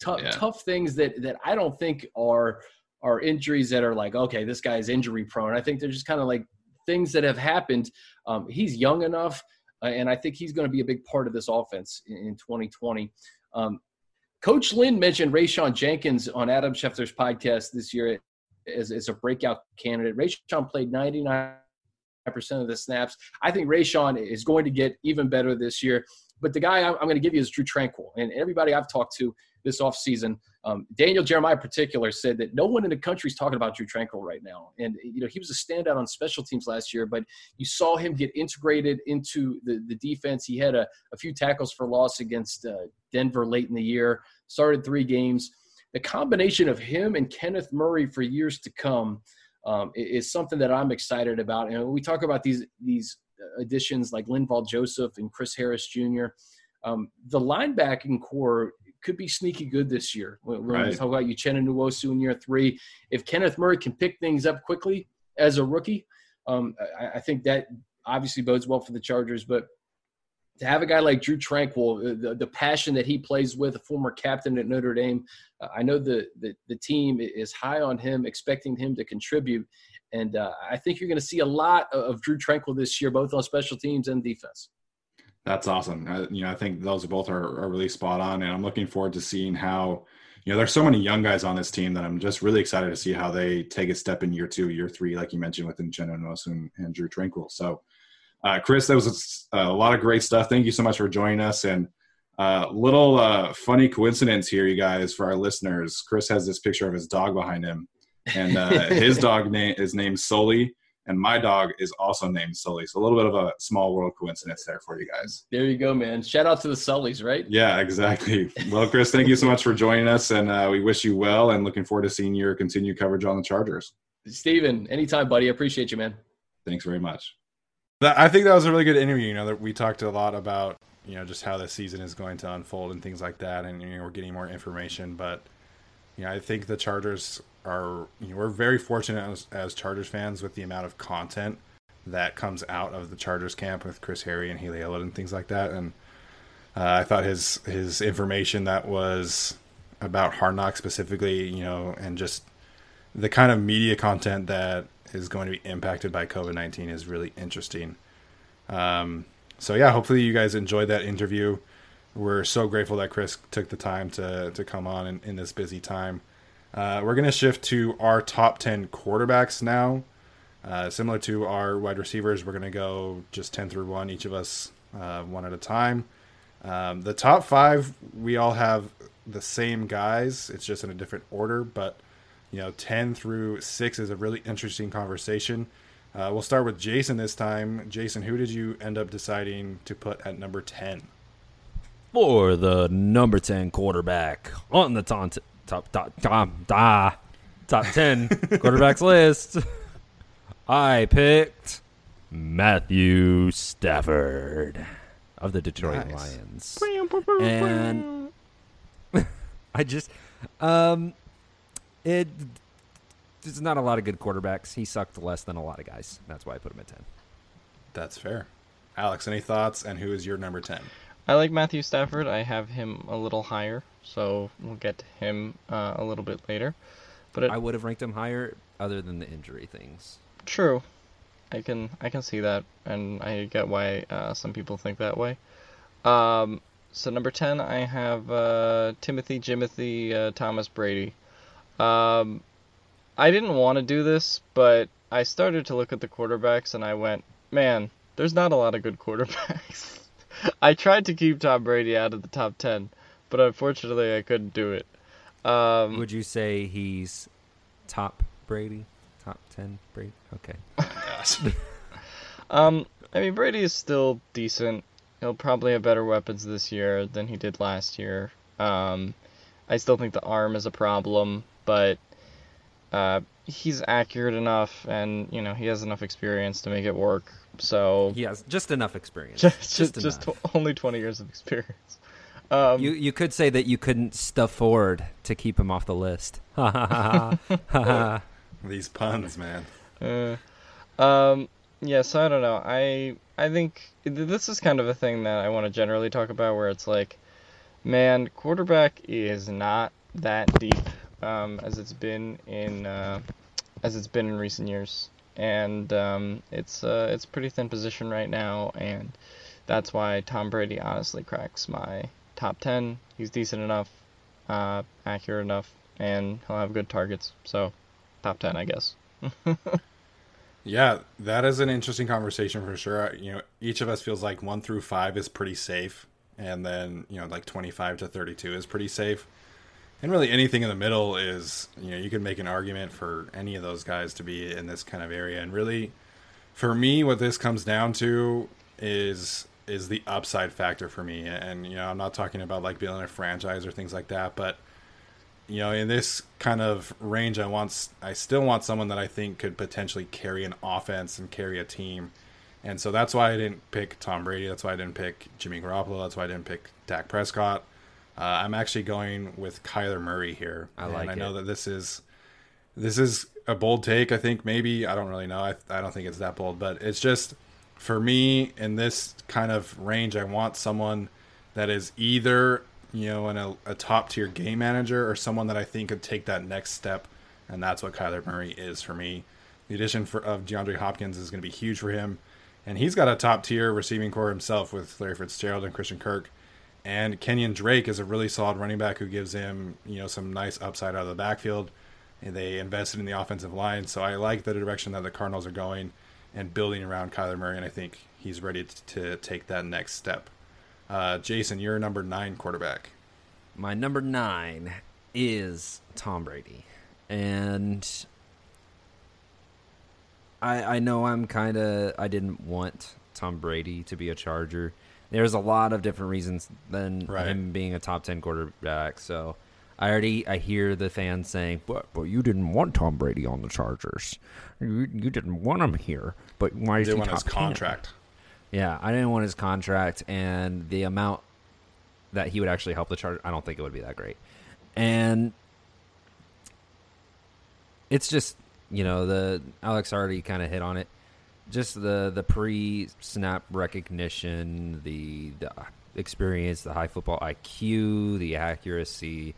tough yeah. tough things that that I don't think are are injuries that are like okay this guy is injury prone. I think they're just kind of like things that have happened. Um, he's young enough, uh, and I think he's going to be a big part of this offense in, in 2020. Um, Coach Lynn mentioned Rayshawn Jenkins on Adam Schefter's podcast this year as, as a breakout candidate. Rayshawn played 99% of the snaps. I think Rayshawn is going to get even better this year. But the guy I'm, I'm going to give you is Drue Tranquill. And everybody I've talked to this offseason, um, Daniel Jeremiah in particular, said that no one in the country is talking about Drue Tranquill right now. And, you know, he was a standout on special teams last year, but you saw him get integrated into the, the defense. He had a, a few tackles for loss against uh, Denver late in the year, started three games. The combination of him and Kenneth Murray for years to come um, is something that I'm excited about. And we talk about these these additions like Linval Joseph and Chris Harris Jr. Um, the linebacking corps could be sneaky good this year. When, right. we talk about Uchenna Nwosu in year three, if Kenneth Murray can pick things up quickly as a rookie, um, I, I, think that obviously bodes well for the Chargers. But to have a guy like Drue Tranquill, uh, the, the passion that he plays with, a former captain at Notre Dame, uh, I know the, the, the team is high on him, expecting him to contribute. And uh, I think you're going to see a lot of Drue Tranquill this year, both on special teams and defense. That's awesome. Uh, you know, I think those both are, are really spot on, and I'm looking forward to seeing how. You know, there's so many young guys on this team that I'm just really excited to see how they take a step in year two, year three, like you mentioned with Uchenna Nwosu and, and Drue Tranquill. So, uh, Chris, that was a, a, lot of great stuff. Thank you so much for joining us. And uh, little uh, funny coincidence here, you guys, for our listeners. Chris has this picture of his dog behind him, and uh, his dog name is named Sully, and my dog is also named Sully. So a little bit of a small world coincidence there for you guys. There you go, man. Shout out to the Sullys, right? Yeah, exactly. Well, Chris, thank you so much for joining us, and uh, we wish you well, and looking forward to seeing your continued coverage on the Chargers. Steven, anytime, buddy. I appreciate you, man. Thanks very much. I think that was a really good interview. You know, that we talked a lot about you know just how the season is going to unfold and things like that, and you know, we're getting more information. But you know, I think the Chargers are you know we're very fortunate as, as Chargers fans with the amount of content that comes out of the Chargers camp with Chris Hayre and Hayley Elwood and things like that. And uh, I thought his his information that was about Hard Knocks specifically, you know, and just the kind of media content that is going to be impacted by COVID nineteen is really interesting. Um, so yeah, hopefully you guys enjoyed that interview. We're so grateful that Chris took the time to to come on in, in this busy time. Uh, we're gonna shift to our top ten quarterbacks now. Uh, similar to our wide receivers, we're gonna go just ten through one, each of us uh, one at a time. Um, the top five, we all have the same guys. It's just in a different order, but you know, 10 through 6 is a really interesting conversation. Uh, we'll start with Jason this time. Jason, who did you end up deciding to put at number 10? For the number 10 quarterback on the top, top, top, top, top, top 10 quarterbacks list, I picked Matthew Stafford of the Detroit nice. Lions. And I just Um, it. There's not a lot of good quarterbacks. He sucked less than a lot of guys. That's why I put him at ten. That's fair. Alex, any thoughts? And who is your number 10? I like Matthew Stafford. I have him a little higher, so we'll get to him uh, a little bit later. But it, I would have ranked him higher, other than the injury things. true, I can I can see that, and I get why uh, some people think that way. Um, so number ten, I have uh, Timothy Jimothy uh, Thomas Brady. Um, I didn't want to do this, but I started to look at the quarterbacks, and I went, man, there's not a lot of good quarterbacks. I tried to keep Tom Brady out of the top ten, but unfortunately, I couldn't do it. Um, Would you say he's top Brady? Top ten Brady? Okay. Um, I mean, Brady is still decent. He'll probably have better weapons this year than he did last year. Um, I still think the arm is a problem, but uh, he's accurate enough, and you know he has enough experience to make it work. So He has just enough experience. just just, just enough. tw- only 20 years of experience. Um, You you could say that you couldn't stuff Ford to keep him off the list. Ha ha ha ha, ha ha. These puns, man. Uh, um, yeah, so I don't know. I I think this is kind of a thing that I want to generally talk about, where it's like, man, quarterback is not that deep um, as it's been in uh, as it's been in recent years, and um, it's uh, it's pretty thin position right now, and that's why Tom Brady honestly cracks my top ten. He's decent enough, uh, accurate enough, and he'll have good targets. So, top ten, I guess. Yeah, that is an interesting conversation for sure. You know, each of us feels like one through five is pretty safe, and then you know, like twenty-five to thirty-two is pretty safe, and really anything in the middle is you know you could make an argument for any of those guys to be in this kind of area. And really, for me, what this comes down to is is the upside factor for me. And you know, I'm not talking about like building a franchise or things like that, but you know, in this kind of range, I want, I still want someone that I think could potentially carry an offense and carry a team, and so that's why I didn't pick Tom Brady. That's why I didn't pick Jimmy Garoppolo. That's why I didn't pick Dak Prescott. Uh, I'm actually going with Kyler Murray here. I And like I know it. that this is, this is a bold take. I think maybe I don't really know. I I don't think it's that bold, but it's just for me in this kind of range. I want someone that is either you know, in a, a top tier game manager or someone that I think could take that next step, and that's what Kyler Murray is for me. The addition for, of DeAndre Hopkins is going to be huge for him, and he's got a top tier receiving corps himself with Larry Fitzgerald and Christian Kirk, and Kenyon Drake is a really solid running back who gives him you know some nice upside out of the backfield. And they invested in the offensive line, so I like the direction that the Cardinals are going and building around Kyler Murray, and I think he's ready to, take that next step. Uh, Jason, you're number nine quarterback. My number nine is Tom Brady, and I I know I'm kind of I didn't want Tom Brady to be a Charger. There's a lot of different reasons than Right. him being a top ten quarterback. So I already I hear the fans saying, "But but you didn't want Tom Brady on the Chargers. You you didn't want him here. But why is They he want his top 10?" contract. Yeah, I didn't want his contract and the amount that he would actually help the Chargers. I don't think it would be that great. And it's just, you know, the Alex already kind of hit on it. Just the the pre-snap recognition, the the experience, the high football IQ, the accuracy.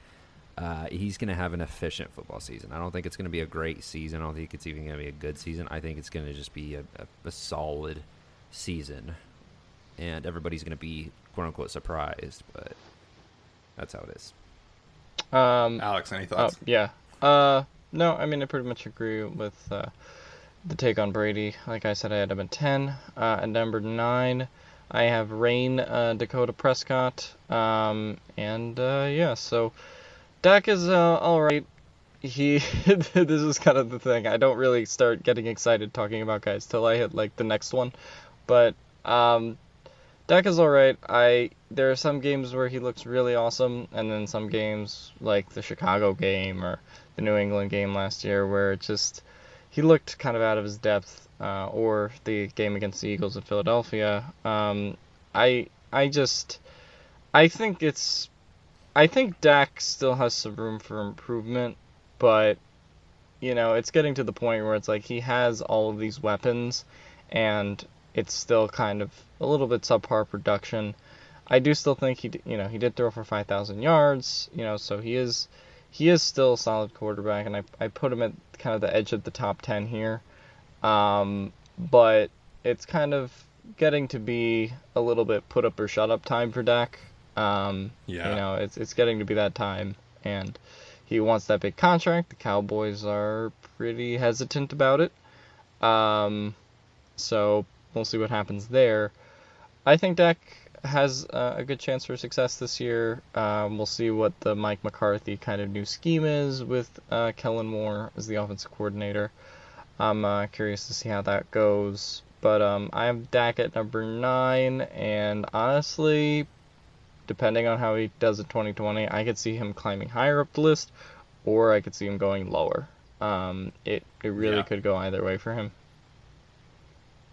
Uh, he's going to have an efficient football season. I don't think it's going to be a great season. I don't think it's even going to be a good season. I think it's going to just be a, a, a solid season, and everybody's going to be quote unquote surprised. But that's how it is. Um, Alex, any Oh thoughts? yeah. Uh, no, I mean I pretty much agree with uh, the take on Brady. Like I said, I had him at ten. Uh, at number nine, I have Rayne uh, Dakota Prescott. Um, and uh, yeah, so Dak is uh, all right. He this is kind of the thing. I don't really start getting excited talking about guys till I hit like the next one, but um, Dak is alright. I there are some games where he looks really awesome, and then some games like the Chicago game or the New England game last year where it just he looked kind of out of his depth, uh, or the game against the Eagles in Philadelphia. Um, I I just I think it's I think Dak still has some room for improvement, but you know, it's getting to the point where it's like he has all of these weapons and it's still kind of a little bit subpar production. I do still think he, you know, he did throw for 5,000 yards, you know, so he is he is still a solid quarterback, and I, I put him at kind of the edge of the top 10 here. Um, but it's kind of getting to be a little bit put up or shut up time for Dak. Um, Yeah. You know, it's, it's getting to be that time, and he wants that big contract. The Cowboys are pretty hesitant about it. Um, so we'll see what happens there. I think Dak has uh, a good chance for success this year. Um, we'll see what the Mike McCarthy kind of new scheme is with uh, Kellen Moore as the offensive coordinator. I'm uh, curious to see how that goes. But um, I have Dak at number nine, and honestly, depending on how he does in 2020, I could see him climbing higher up the list, or I could see him going lower. Um, it it really Yeah. could go either way for him.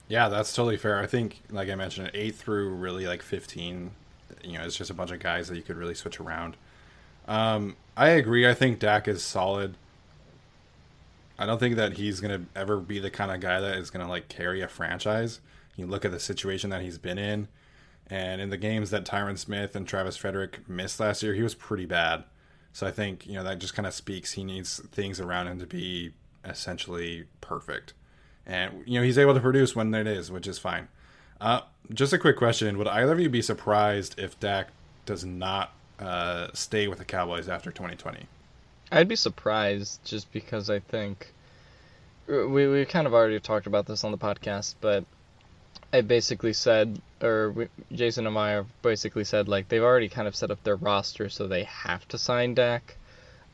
Yeah, that's totally fair. I think, like I mentioned, eight through really like fifteen, you know, it's just a bunch of guys that you could really switch around. Um, I agree. I think Dak is solid. I don't think that he's gonna ever be the kind of guy that is gonna like carry a franchise. You look at the situation that he's been in, and in the games that Tyron Smith and Travis Frederick missed last year, he was pretty bad. So I think you know that just kind of speaks. He needs things around him to be essentially perfect and you know he's able to produce when it is, which is fine. Uh, just a quick question: Would either of you be surprised if Dak does not uh, stay with the Cowboys after 2020? I'd be surprised just because I think we we kind of already talked about this on the podcast, but I basically said, or we, Jason and I basically said, like they've already kind of set up their roster, so they have to sign Dak.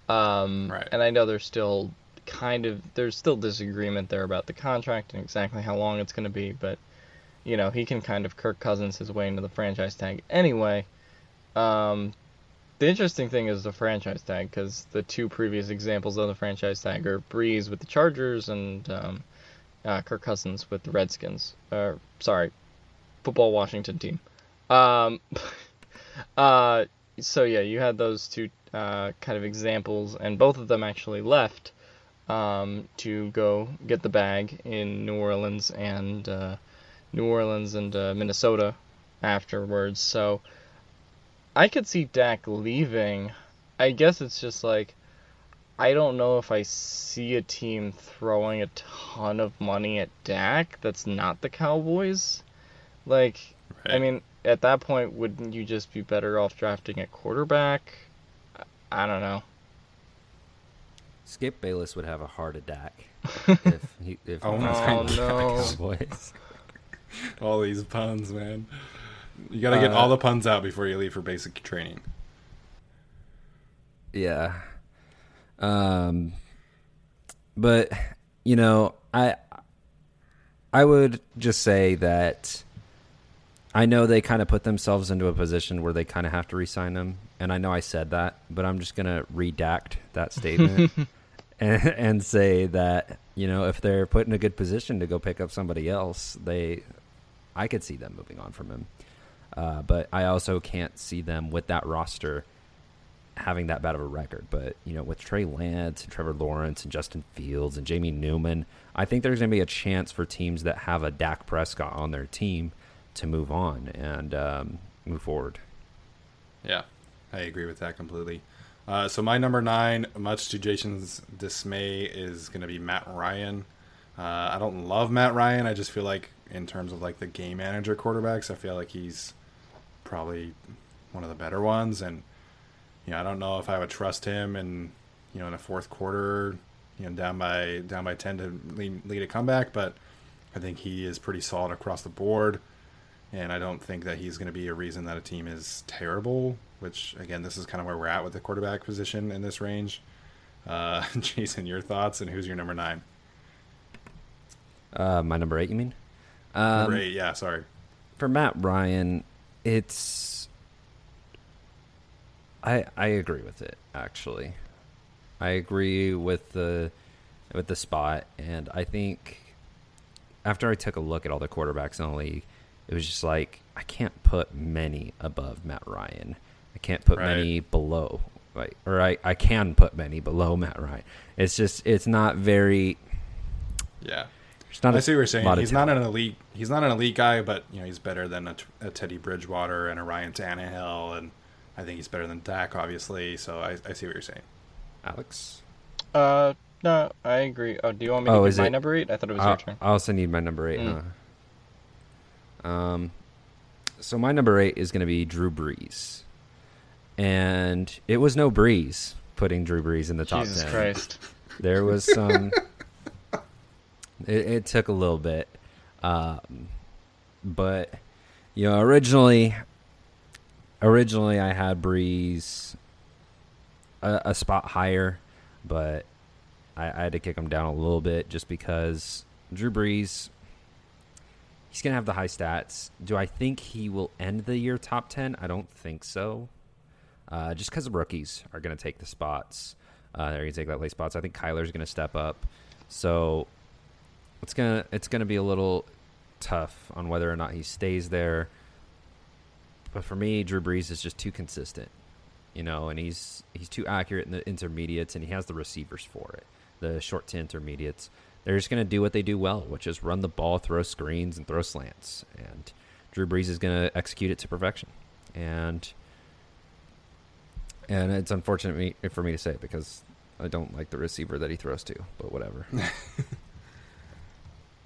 Um, Right. And I know there's still kind of there's still disagreement there about the contract and exactly how long it's going to be, but you know he can kind of Kirk Cousins his way into the franchise tag anyway. Um, the interesting thing is the franchise tag because the two previous examples of the franchise tag are Brees with the Chargers and um, uh, Kirk Cousins with the Redskins. Sorry, football Washington team. Um, uh, so yeah, you had those two uh, kind of examples, and both of them actually left um, to go get the bag in New Orleans and uh, New Orleans and uh, Minnesota afterwards. So I could see Dak leaving. I guess it's just like I don't know if I see a team throwing a ton of money at Dak that's not the Cowboys. Like, I mean, at that point, wouldn't you just be better off drafting a quarterback? I don't know. Skip Bayless would have a heart attack if he if Oh he my was God. on no. Cowboys. All these puns, man. You got to get all the puns out before you leave for basic training. Yeah. Um but you know, I I would just say that I know they kind of put themselves into a position where they kind of have to resign him, and I know I said that, but I'm just going to redact that statement and, and say that you know if they're put in a good position to go pick up somebody else, they I could see them moving on from him. Uh, but I also can't see them with that roster having that bad of a record. But you know, with Trey Lance and Trevor Lawrence and Justin Fields and Jamie Newman, I think there's going to be a chance for teams that have a Dak Prescott on their team to move on and um, move forward. Yeah, I agree with that completely. Uh, so my number nine, much to Jason's dismay, is going to be Matt Ryan. Uh, I don't love Matt Ryan. I just feel like in terms of like the game manager quarterbacks, I feel like he's probably one of the better ones. And you know, I don't know if I would trust him. And you know, in a fourth quarter, you know, down by down by ten to lead, lead a comeback, but I think he is pretty solid across the board and I don't think that he's going to be a reason that a team is terrible. Which again, this is kind of where we're at with the quarterback position in this range. Uh, Jason, your thoughts and who's your number nine? Uh, my number eight, you mean? Um, number eight, yeah, sorry. for Matt Ryan, it's I I agree with it actually. I agree with the with the spot and I think after I took a look at all the quarterbacks in the league, it was just like I can't put many above Matt Ryan. I can't put Right. many below, like, or I, I can put many below Matt Ryan. It's just it's not very. Yeah. It's not I a see what you're saying. He's not an elite. He's not an elite guy, but you know he's better than a, a Teddy Bridgewater and a Ryan Tannehill, and I think he's better than Dak, obviously. So I, I see what you're saying. Alex. Uh, no, I agree. Oh, do you want me to Oh, give is my it- number eight? I thought it was I, your turn. I also need my number eight. Mm. Huh? Um, so my number eight is going to be Drew Brees, and it was no breeze putting Drew Brees in the top Jesus ten. Christ. There was some. it, it took a little bit, um, but you know, originally, originally I had Brees a, a spot higher, but I, I had to kick him down a little bit just because Drew Brees. He's gonna have the high stats. Do I think he will end the year top ten? I don't think so. Uh, just because the rookies are going to take the spots. Uh, they're going to take that late spots. I think Kyler's going to step up. So it's gonna it's gonna be a little tough on whether or not he stays there. But for me, Drew Brees is just too consistent, you know, and he's he's too accurate in the intermediates, and he has the receivers for it. The short to intermediates, they're just gonna do what they do well, which is run the ball, throw screens, and throw slants. And Drew Brees is gonna execute it to perfection. And and it's unfortunate me, for me to say it because I don't like the receiver that he throws to, but whatever.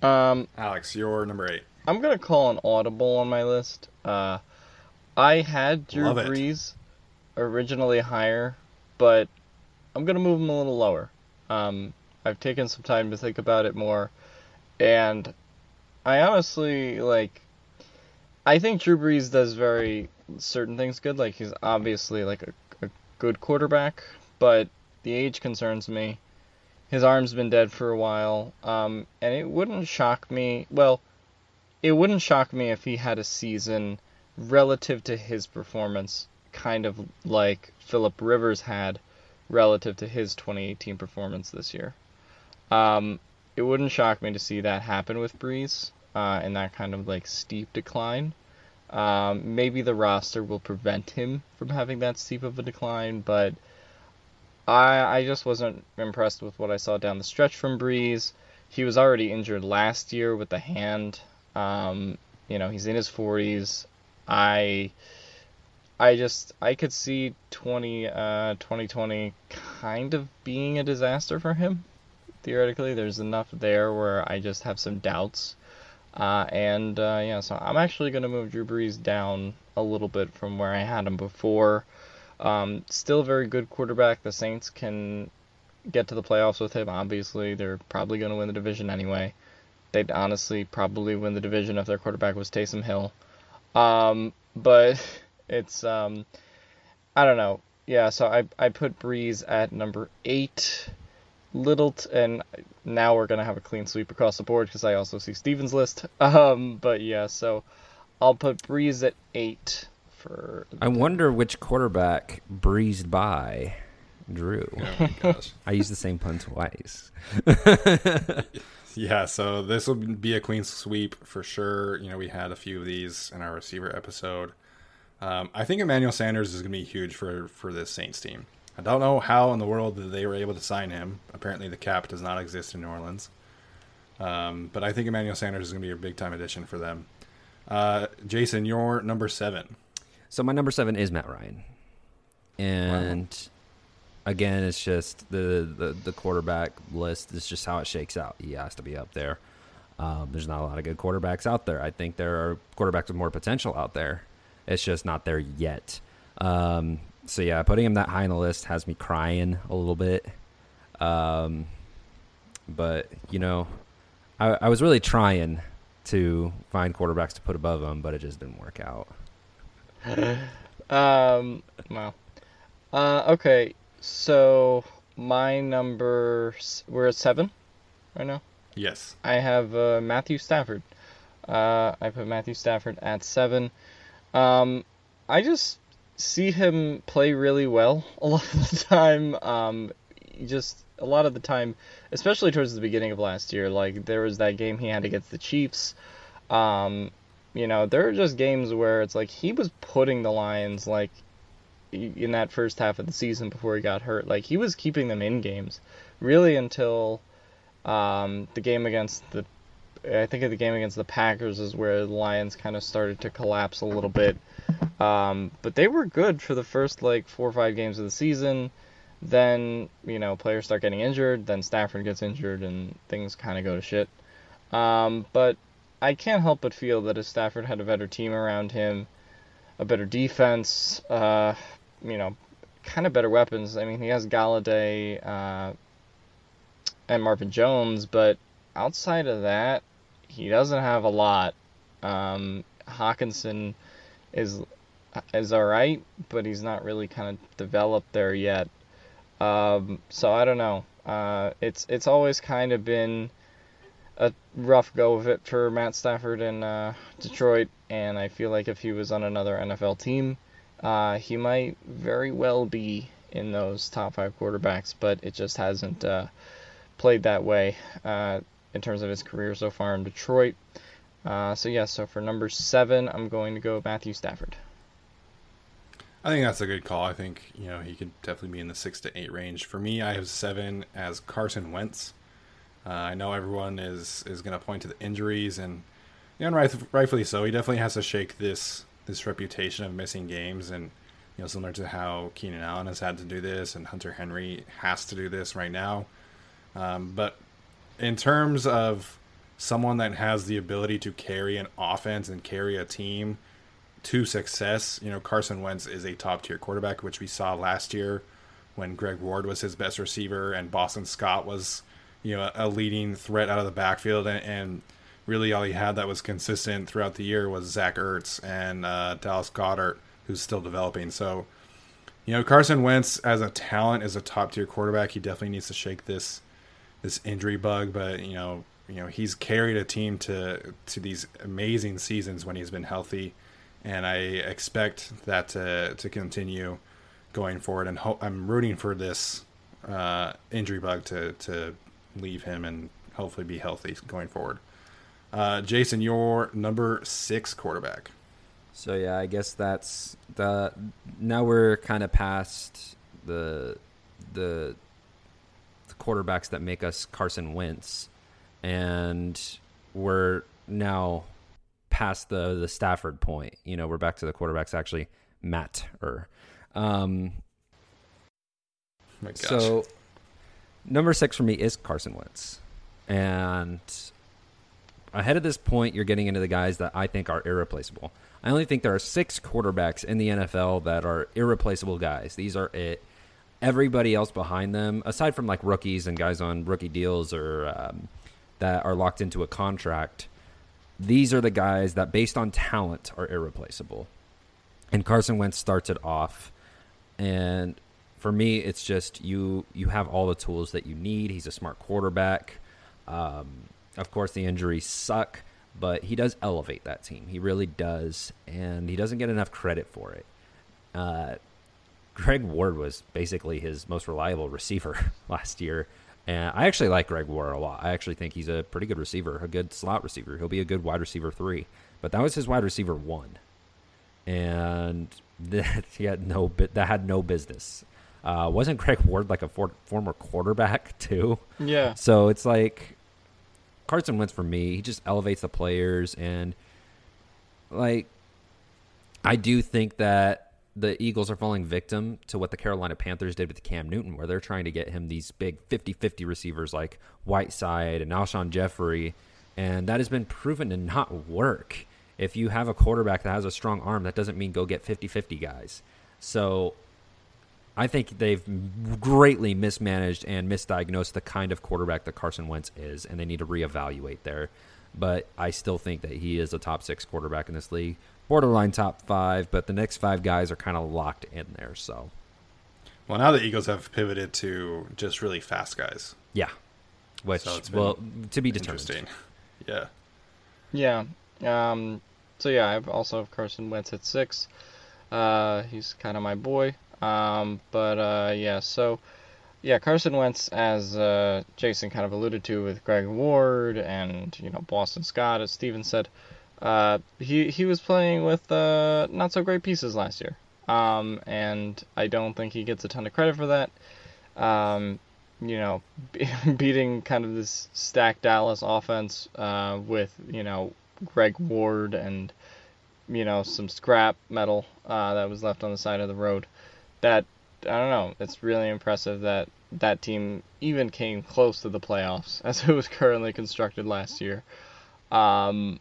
Um, Alex, you're number eight. I'm gonna call an audible on my list. Uh, I had Drew Love it. Brees originally higher, but I'm gonna move him a little lower. Um, I've taken some time to think about it more, and I honestly like. I think Drew Brees does very certain things good. Like he's obviously like a, a good quarterback, but the age concerns me. His arm's been dead for a while, um, and it wouldn't shock me. Well, it wouldn't shock me if he had a season relative to his performance, kind of like Philip Rivers had relative to his 2018 performance this year. Um, it wouldn't shock me to see that happen with Brees uh, in that kind of like steep decline. Um, maybe the roster will prevent him from having that steep of a decline, but I I just wasn't impressed with what I saw down the stretch from Brees. He was already injured last year with the hand. Um, you know, he's in his 40s. I I just I could see 20 uh 2020 kind of being a disaster for him. Theoretically, there's enough there where I just have some doubts. Uh, and uh, yeah, so I'm actually going to move Drew Brees down a little bit from where I had him before. Um, still a very good quarterback. The Saints can get to the playoffs with him. Obviously, they're probably going to win the division anyway. They'd honestly probably win the division if their quarterback was Taysom Hill. Um, but it's um, I don't know. Yeah, so I I put Brees at number eight. Little t- and now we're gonna have a clean sweep across the board because I also see Steven's list. Um, but yeah, so I'll put Brees at eight for. I wonder which quarterback breezed by Drew. Oh. I used the same pun twice. Yeah, so this will be a clean sweep for sure. You know, we had a few of these in our receiver episode. Um, I think Emmanuel Sanders is going to be huge for for this Saints team. I don't know how in the world that they were able to sign him. Apparently, the cap does not exist in New Orleans. Um, but I think Emmanuel Sanders is going to be a big time addition for them. Uh, Jason, you're number seven. So my number seven is Matt Ryan, and again, it's just the, the the quarterback list is just how it shakes out. He has to be up there. Um, there's not a lot of good quarterbacks out there. I think there are quarterbacks with more potential out there. It's just not there yet. Um, so yeah, putting him that high on the list has me crying a little bit. Um, but you know, I, I was really trying to find quarterbacks to put above him, but it just didn't work out. Um, wow. Uh, okay, so my number we're at seven right now. Yes. I have uh, Matthew Stafford. Uh, I put Matthew Stafford at seven. Um, I just see him play really well a lot of the time. Um, just a lot of the time, especially towards the beginning of last year, like there was that game he had against the Chiefs. Um, you know, there are just games where it's like he was putting the Lions like in that first half of the season before he got hurt. Like he was keeping them in games, really until um, the game against the. I think the game against the Packers is where the Lions kind of started to collapse a little bit. Um, but they were good for the first like four or five games of the season. Then you know players start getting injured. Then Stafford gets injured, and things kind of go to shit. Um, but I can't help but feel that if Stafford had a better team around him, a better defense, uh, you know, kind of better weapons. I mean, he has Golladay uh, and Marvin Jones, but outside of that, he doesn't have a lot. Um, Hockenson is is all right, but he's not really kind of developed there yet. Um, so I don't know. Uh, it's it's always kind of been a rough go of it for Matt Stafford in uh, Detroit, and I feel like if he was on another NFL team, uh, he might very well be in those top five quarterbacks, but it just hasn't uh, played that way uh, in terms of his career so far in Detroit. Uh, so yeah, so for number seven, I'm going to go Matthew Stafford. I think that's a good call. I think you know he could definitely be in the six to eight range. For me, I have seven as Carson Wentz. Uh, I know everyone is is going to point to the injuries, and and right, rightfully so. He definitely has to shake this this reputation of missing games, and you know similar to how Keenan Allen has had to do this, and Hunter Henry has to do this right now. Um, but in terms of someone that has the ability to carry an offense and carry a team to success. You know, Carson Wentz is a top tier quarterback, which we saw last year when Greg Ward was his best receiver and Boston Scott was, you know, a leading threat out of the backfield. And, and really all he had that was consistent throughout the year was Zach Ertz and uh, Dallas Goedert, who's still developing. So, you know, Carson Wentz as a talent is a top tier quarterback. He definitely needs to shake this this injury bug, but you know, you know, he's carried a team to to these amazing seasons when he's been healthy and I expect that to to continue going forward. And ho- I'm rooting for this uh, injury bug to to leave him and hopefully be healthy going forward. Uh, Jason, your number six quarterback. So yeah, I guess that's the. Now we're kind of past the the the quarterbacks that make us Carson Wentz, and we're now past the the Stafford point. You know, we're back to the quarterbacks actually Matt or um so number 6 for me is Carson Wentz. And ahead of this point you're getting into the guys that I think are irreplaceable. I only think there are 6 quarterbacks in the NFL that are irreplaceable guys. These are it. Everybody else behind them, aside from like rookies and guys on rookie deals or um, that are locked into a contract, these are the guys that, based on talent, are irreplaceable. And Carson Wentz starts it off. And for me, it's just you you have all the tools that you need. He's a smart quarterback. Um, of course, the injuries suck, but he does elevate that team. He really does, and he doesn't get enough credit for it. Uh, Greg Ward was basically his most reliable receiver last year, and I actually like Greg Ward a lot. I actually think he's a pretty good receiver, a good slot receiver. He'll be a good wide receiver three. But that was his wide receiver one, and that he had no that had no business. Uh, wasn't Greg Ward like a for, former quarterback too? Yeah. So it's like Carson Wentz for me. He just elevates the players, and like I do think that the Eagles are falling victim to what the Carolina Panthers did with Cam Newton, where they're trying to get him these big 50 50 receivers like Whiteside and Alshon Jeffery. And that has been proven to not work. If you have a quarterback that has a strong arm, that doesn't mean go get 50 50 guys. So I think they've greatly mismanaged and misdiagnosed the kind of quarterback that Carson Wentz is, and they need to reevaluate there. But I still think that he is a top six quarterback in this league borderline top five, but the next five guys are kind of locked in there. So, well, now the Eagles have pivoted to just really fast guys. Yeah, which so well to be determined. Yeah, yeah. Um, so yeah, I've also have Carson Wentz at six. Uh, he's kind of my boy. Um, but uh, yeah, so yeah, Carson Wentz, as uh, Jason kind of alluded to with Greg Ward and you know Boston Scott, as Steven said, uh, he he was playing with uh, not so great pieces last year. um, and I don't think he gets a ton of credit for that. Um, you know, beating kind of this stacked Dallas offense uh, with you know Greg Ward and you know some scrap metal uh, that was left on the side of the road. That I don't know. It's really impressive that that team even came close to the playoffs as it was currently constructed last year. Um,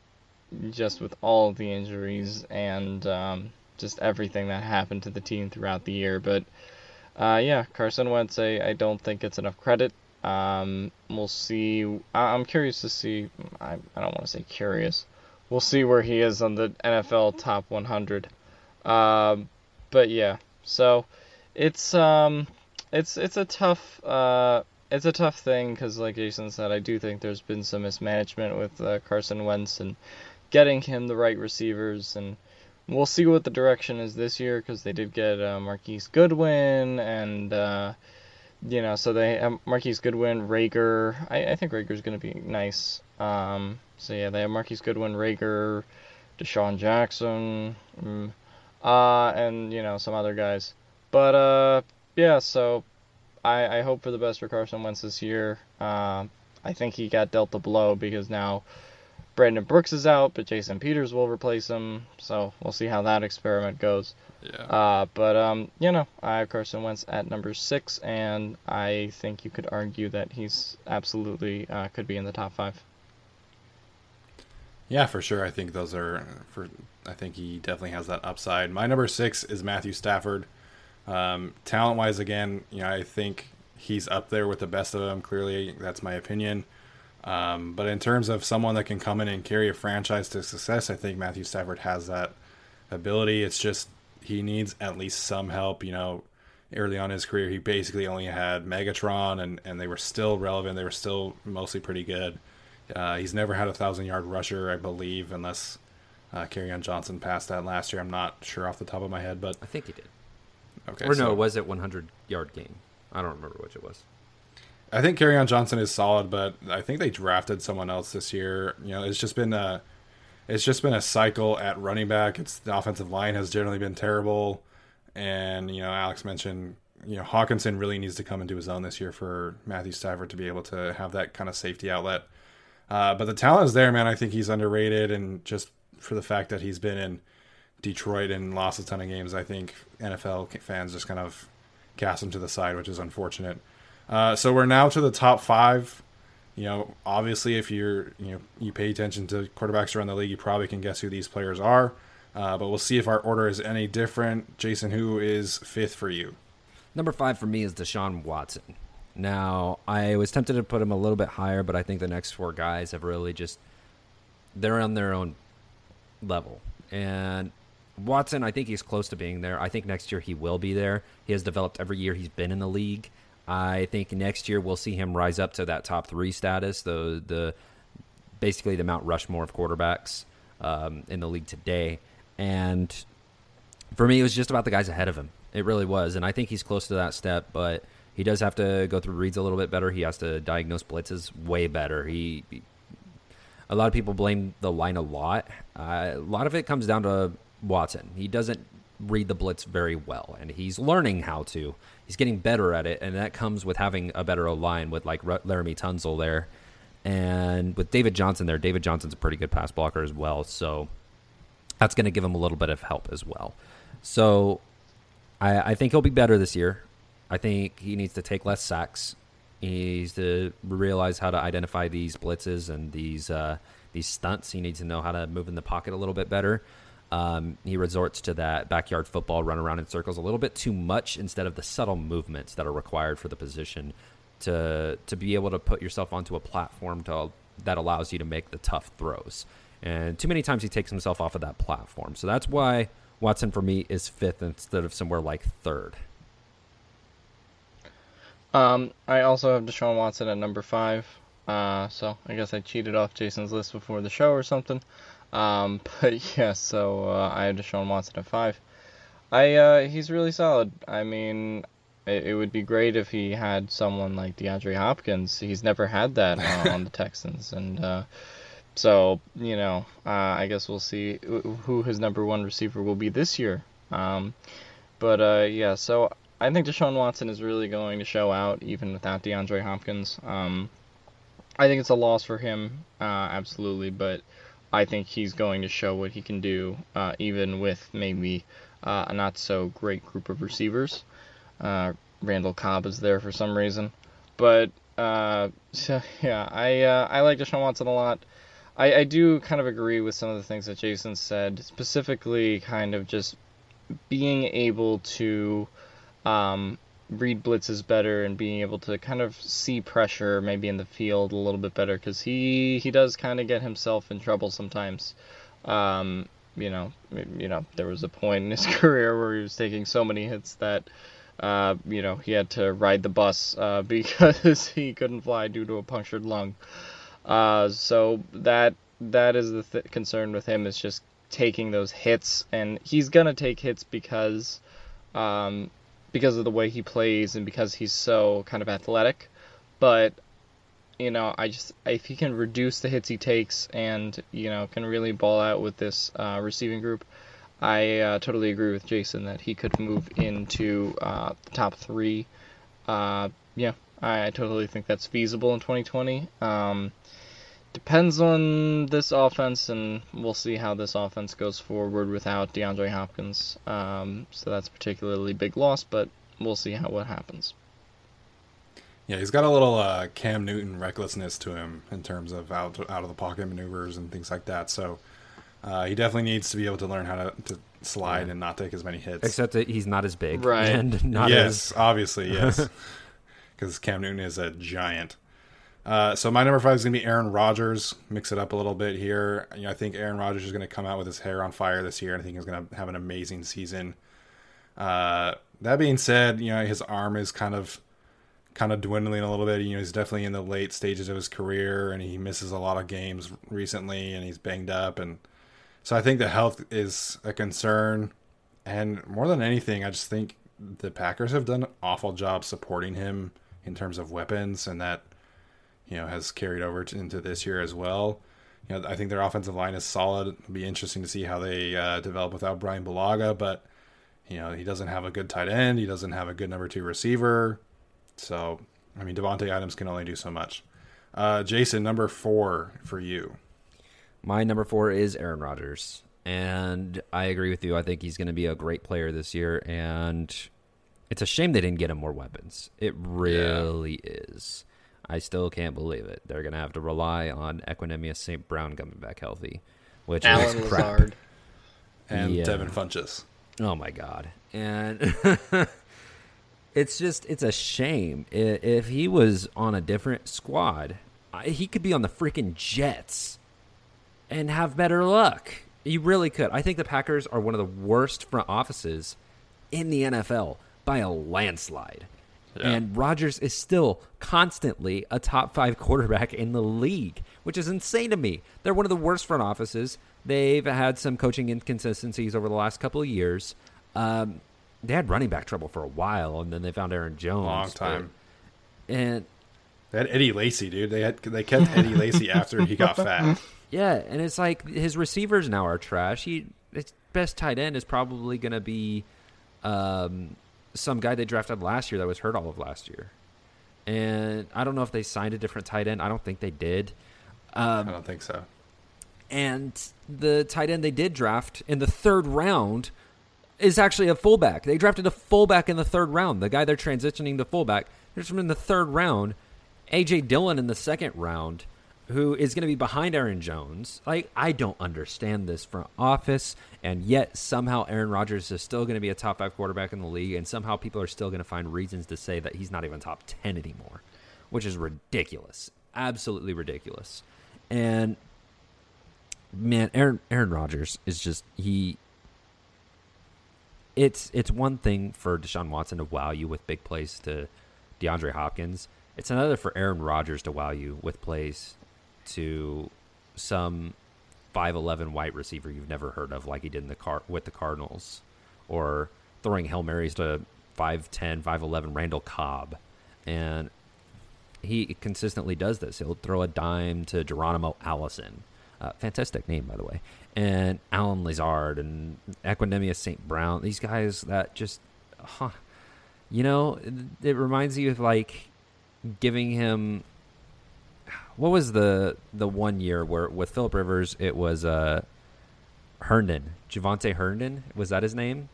just with all the injuries and um, just everything that happened to the team throughout the year. But uh, yeah, Carson Wentz, I, I don't think it's enough credit. Um, we'll see. I, I'm curious to see. I, I don't want to say curious. We'll see where he is on the NFL top 100. Um, but yeah, so it's um, it's it's a tough uh, it's a tough thing because, like Jason said, I do think there's been some mismanagement with uh, Carson Wentz and getting him the right receivers and we'll see what the direction is this year because they did get uh, Marquise Goodwin and uh, you know so they have Marquise Goodwin, Reagor. I, I think Reagor's gonna be nice. Um, so yeah, they have Marquise Goodwin, Reagor, DeSean Jackson, mm, uh, and you know some other guys. But uh, yeah, so I, I hope for the best for Carson Wentz this year. Uh, I think he got dealt the blow because now Brandon Brooks is out, but Jason Peters will replace him. So we'll see how that experiment goes. Yeah. Uh, but um, you know, I have Carson Wentz at number six, and I think you could argue that he's absolutely uh, could be in the top five. Yeah, for sure. I think those are for. I think he definitely has that upside. My number six is Matthew Stafford. Um, talent wise, again, you know, I think he's up there with the best of them. Clearly, that's my opinion. Um, but in terms of someone that can come in and carry a franchise to success, I think Matthew Stafford has that ability. It's just he needs at least some help. You know, early on in his career, he basically only had Megatron, and, and they were still relevant. They were still mostly pretty good. Uh, he's never had a thousand yard rusher, I believe, unless uh, on Johnson passed that last year. I'm not sure off the top of my head, but I think he did. Okay, or so- no, was it 100 yard game? I don't remember which it was. I think on Johnson is solid, but I think they drafted someone else this year. You know, it's just been a, it's just been a cycle at running back. It's the offensive line has generally been terrible, and you know, Alex mentioned you know Hockenson really needs to come into his own this year for Matthew Stafford to be able to have that kind of safety outlet. Uh, but the talent is there, man. I think he's underrated, and just for the fact that he's been in Detroit and lost a ton of games, I think NFL fans just kind of cast him to the side, which is unfortunate. Uh, so we're now to the top five. You know, obviously, if you're you know you pay attention to quarterbacks around the league, you probably can guess who these players are. Uh, but we'll see if our order is any different. Jason, who is fifth for you? Number five for me is Deshaun Watson. Now, I was tempted to put him a little bit higher, but I think the next four guys have really just they're on their own level. And Watson, I think he's close to being there. I think next year he will be there. He has developed every year he's been in the league. I think next year we'll see him rise up to that top three status, the the basically the Mount Rushmore of quarterbacks um, in the league today. And for me, it was just about the guys ahead of him. It really was, and I think he's close to that step. But he does have to go through reads a little bit better. He has to diagnose blitzes way better. He, he a lot of people blame the line a lot. Uh, a lot of it comes down to Watson. He doesn't read the blitz very well, and he's learning how to. He's getting better at it, and that comes with having a better line with like Laremy Tunsil there, and with David Johnson there. David Johnson's a pretty good pass blocker as well, so that's going to give him a little bit of help as well. So I, I think he'll be better this year. I think he needs to take less sacks. He needs to realize how to identify these blitzes and these uh, these stunts. He needs to know how to move in the pocket a little bit better. Um, he resorts to that backyard football run around in circles a little bit too much instead of the subtle movements that are required for the position to to be able to put yourself onto a platform to, that allows you to make the tough throws. And too many times he takes himself off of that platform. So that's why Watson for me is fifth instead of somewhere like third. Um, I also have Deshaun Watson at number five. Uh, so I guess I cheated off Jason's list before the show or something. Um, but yeah, so uh, I have Deshaun Watson at five. I uh, he's really solid. I mean, it, it, would be great if he had someone like DeAndre Hopkins. He's never had that uh, on the Texans, and uh, so you know, uh, I guess we'll see who his number one receiver will be this year. Um, but uh, yeah, so I think Deshaun Watson is really going to show out even without DeAndre Hopkins. Um, I think it's a loss for him, uh, absolutely, but I think he's going to show what he can do, uh, even with maybe uh, a not so great group of receivers. Uh, Randall Cobb is there for some reason, but uh, so, yeah, I uh, I like Deshaun Watson a lot. I, I do kind of agree with some of the things that Jason said, specifically kind of just being able to um, read blitzes better and being able to kind of see pressure maybe in the field a little bit better because he he does kind of get himself in trouble sometimes. Um, you know, you know, there was a point in his career where he was taking so many hits that. Uh, you know, he had to ride the bus uh, because he couldn't fly due to a punctured lung. Uh, so that that is the th- concern with him is just taking those hits, and he's gonna take hits because um, because of the way he plays and because he's so kind of athletic. But you know, I just if he can reduce the hits he takes and you know can really ball out with this uh, receiving group, I uh, totally agree with Jason that he could move into uh, the top three. Uh, yeah, I, I, totally think that's feasible in 2020. Um, depends on this offense, and we'll see how this offense goes forward without DeAndre Hopkins. Um, so that's a particularly big loss, but we'll see how what happens. Yeah, he's got a little uh, Cam Newton recklessness to him in terms of out out of the pocket maneuvers and things like that. So uh, he definitely needs to be able to learn how to, to slide yeah. and not take as many hits. Except that he's not as big, right? And not yes, as... obviously, yes, because Cam Newton is a giant. Uh, so my number five is going to be Aaron Rodgers. Mix it up a little bit here. You know, I think Aaron Rodgers is going to come out with his hair on fire this year. and I think he's going to have an amazing season. Uh, that being said, you know his arm is kind of kind of dwindling a little bit. You know, he's definitely in the late stages of his career, and he misses a lot of games recently, and he's banged up, and so I think the health is a concern. And more than anything, I just think the Packers have done an awful job supporting him in terms of weapons, and that you know has carried over to, into this year as well. You know, I think their offensive line is solid. It'll be interesting to see how they uh, develop without Bryan Bulaga, but you know he doesn't have a good tight end. He doesn't have a good number two receiver. So I mean, Davante Adams can only do so much. Uh, Jason, number four for you. My number four is Aaron Rodgers, and I agree with you. I think he's going to be a great player this year, and it's a shame they didn't get him more weapons. It really yeah. is. I still can't believe it. They're going to have to rely on Equanimeous St. Brown coming back healthy, which Allen is crap. Lazard. And yeah. Devin Funchess. Oh my god. And it's just it's a shame. If he was on a different squad, he could be on the freaking Jets and have better luck. He really could. I think the Packers are one of the worst front offices in the NFL by a landslide. Yeah. And Rodgers is still constantly a top five quarterback in the league, which is insane to me. They're one of the worst front offices. They've had some coaching inconsistencies over the last couple of years. Um, they had running back trouble for a while, and then they found Aaron Jones. Long time. But, and they had Eddie Lacy, dude. They had they kept Eddie Lacy after he got fat. Yeah, and it's like his receivers now are trash. He his best tight end is probably going to be um, some guy they drafted last year that was hurt all of last year. And I don't know if they signed a different tight end. I don't think they did. Um, I don't think so. And the tight end they did draft in the third round is actually a fullback. They drafted a fullback in the third round. The guy they're transitioning to fullback, there's from in the third round. AJ Dillon in the second round who is going to be behind Aaron Jones. Like, I don't understand this front office, and yet somehow Aaron Rodgers is still going to be a top five quarterback in the league, and somehow people are still going to find reasons to say that he's not even top 10 anymore, which is ridiculous. Absolutely ridiculous. And, man, Aaron, Aaron Rodgers is just, he. It's it's one thing for Deshaun Watson to wow you with big plays to DeAndre Hopkins. It's another for Aaron Rodgers to wow you with plays to some 5'11 white receiver you've never heard of, like he did in the car with the Cardinals, or throwing Hail Marys to 5'10, 5'11 Randall Cobb. And he consistently does this. He'll throw a dime to Geronimo Allison. Uh, fantastic name, by the way. And Allen Lazard and Equanimeous St. Brown. These guys that just huh, you know, it reminds you of like giving him. What was the the one year where with Philip Rivers it was uh Herndon, Javontee Herndon was that his name,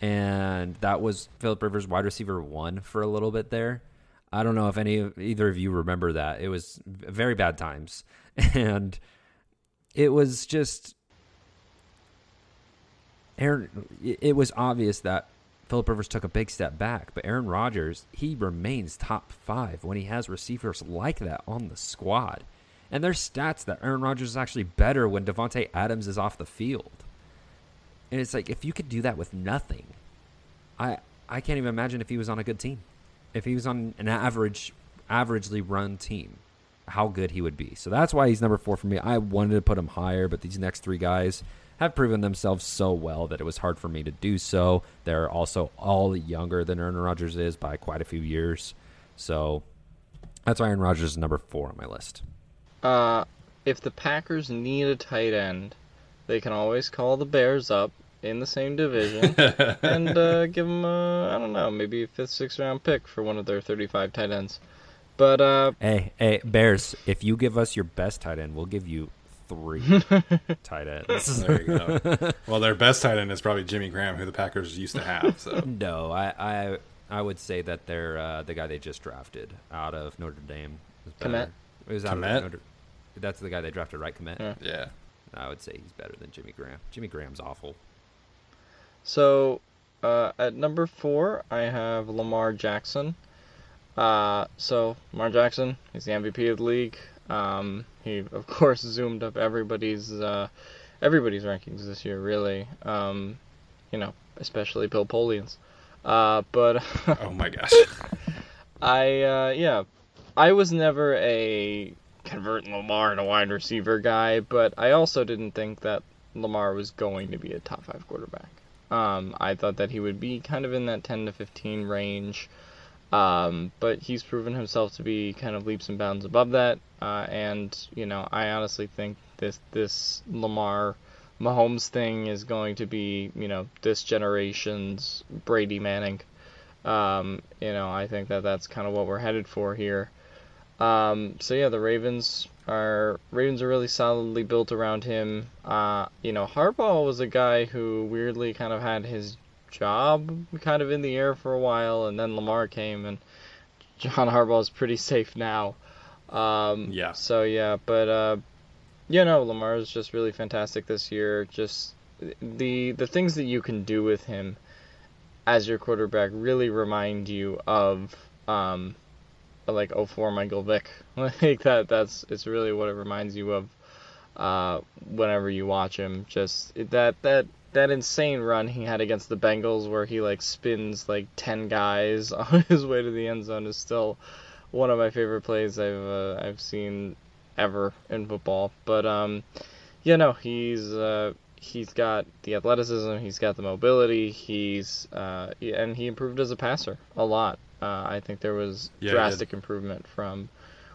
and that was Philip Rivers wide receiver one for a little bit there. I don't know if any either of you remember that. It was very bad times, and it was just Aaron. It was obvious that Philip Rivers took a big step back, but Aaron Rodgers he remains top five when he has receivers like that on the squad. And there's stats that Aaron Rodgers is actually better when Davante Adams is off the field. And it's like if you could do that with nothing, I I can't even imagine if he was on a good team. If he was on an average averagely run team, how good he would be. So that's why he's number 4 for me. I wanted to put him higher, but these next 3 guys have proven themselves so well that it was hard for me to do so. They're also all younger than Aaron Rodgers is by quite a few years. So that's why Aaron Rodgers is number 4 on my list. Uh, if the Packers need a tight end, they can always call the Bears up in the same division and uh, give them a, I don't know, maybe a fifth, sixth round pick for one of their 35 tight ends. But uh, hey, hey, Bears, if you give us your best tight end, we'll give you three tight ends. There you go. well, their best tight end is probably Jimmy Graham, who the Packers used to have. So no, I, I, I would say that they're uh, the guy they just drafted out of Notre Dame. is better. It was out Kmet? of Notre. That's the guy they drafted, right? Kmet. Yeah. yeah, I would say he's better than Jimmy Graham. Jimmy Graham's awful. So, uh, at number four, I have Lamar Jackson. Uh, so Lamar Jackson, he's the MVP of the league. Um, he of course zoomed up everybody's uh, everybody's rankings this year, really. Um, you know, especially Bill Polian's. Uh, but oh my gosh, I uh, yeah, I was never a convert Lamar into wide receiver guy, but I also didn't think that Lamar was going to be a top five quarterback. Um, I thought that he would be kind of in that 10 to 15 range, um, but he's proven himself to be kind of leaps and bounds above that. Uh, and you know, I honestly think this this Lamar Mahomes thing is going to be you know this generation's Brady Manning. Um, you know, I think that that's kind of what we're headed for here. Um, so yeah, the Ravens are Ravens are really solidly built around him. Uh, you know, Harbaugh was a guy who weirdly kind of had his job kind of in the air for a while, and then Lamar came, and John Harbaugh is pretty safe now. Um, Yeah. So yeah, but uh, you know, Lamar is just really fantastic this year. Just the the things that you can do with him as your quarterback really remind you of um, like 04 Michael Vick. Like that that's it's really what it reminds you of uh, whenever you watch him. Just that that that insane run he had against the Bengals where he like spins like 10 guys on his way to the end zone is still one of my favorite plays I've uh, I've seen ever in football. But um yeah, no, he's uh he's got the athleticism, he's got the mobility, he's uh and he improved as a passer a lot. Uh, I think there was Yeah, drastic improvement from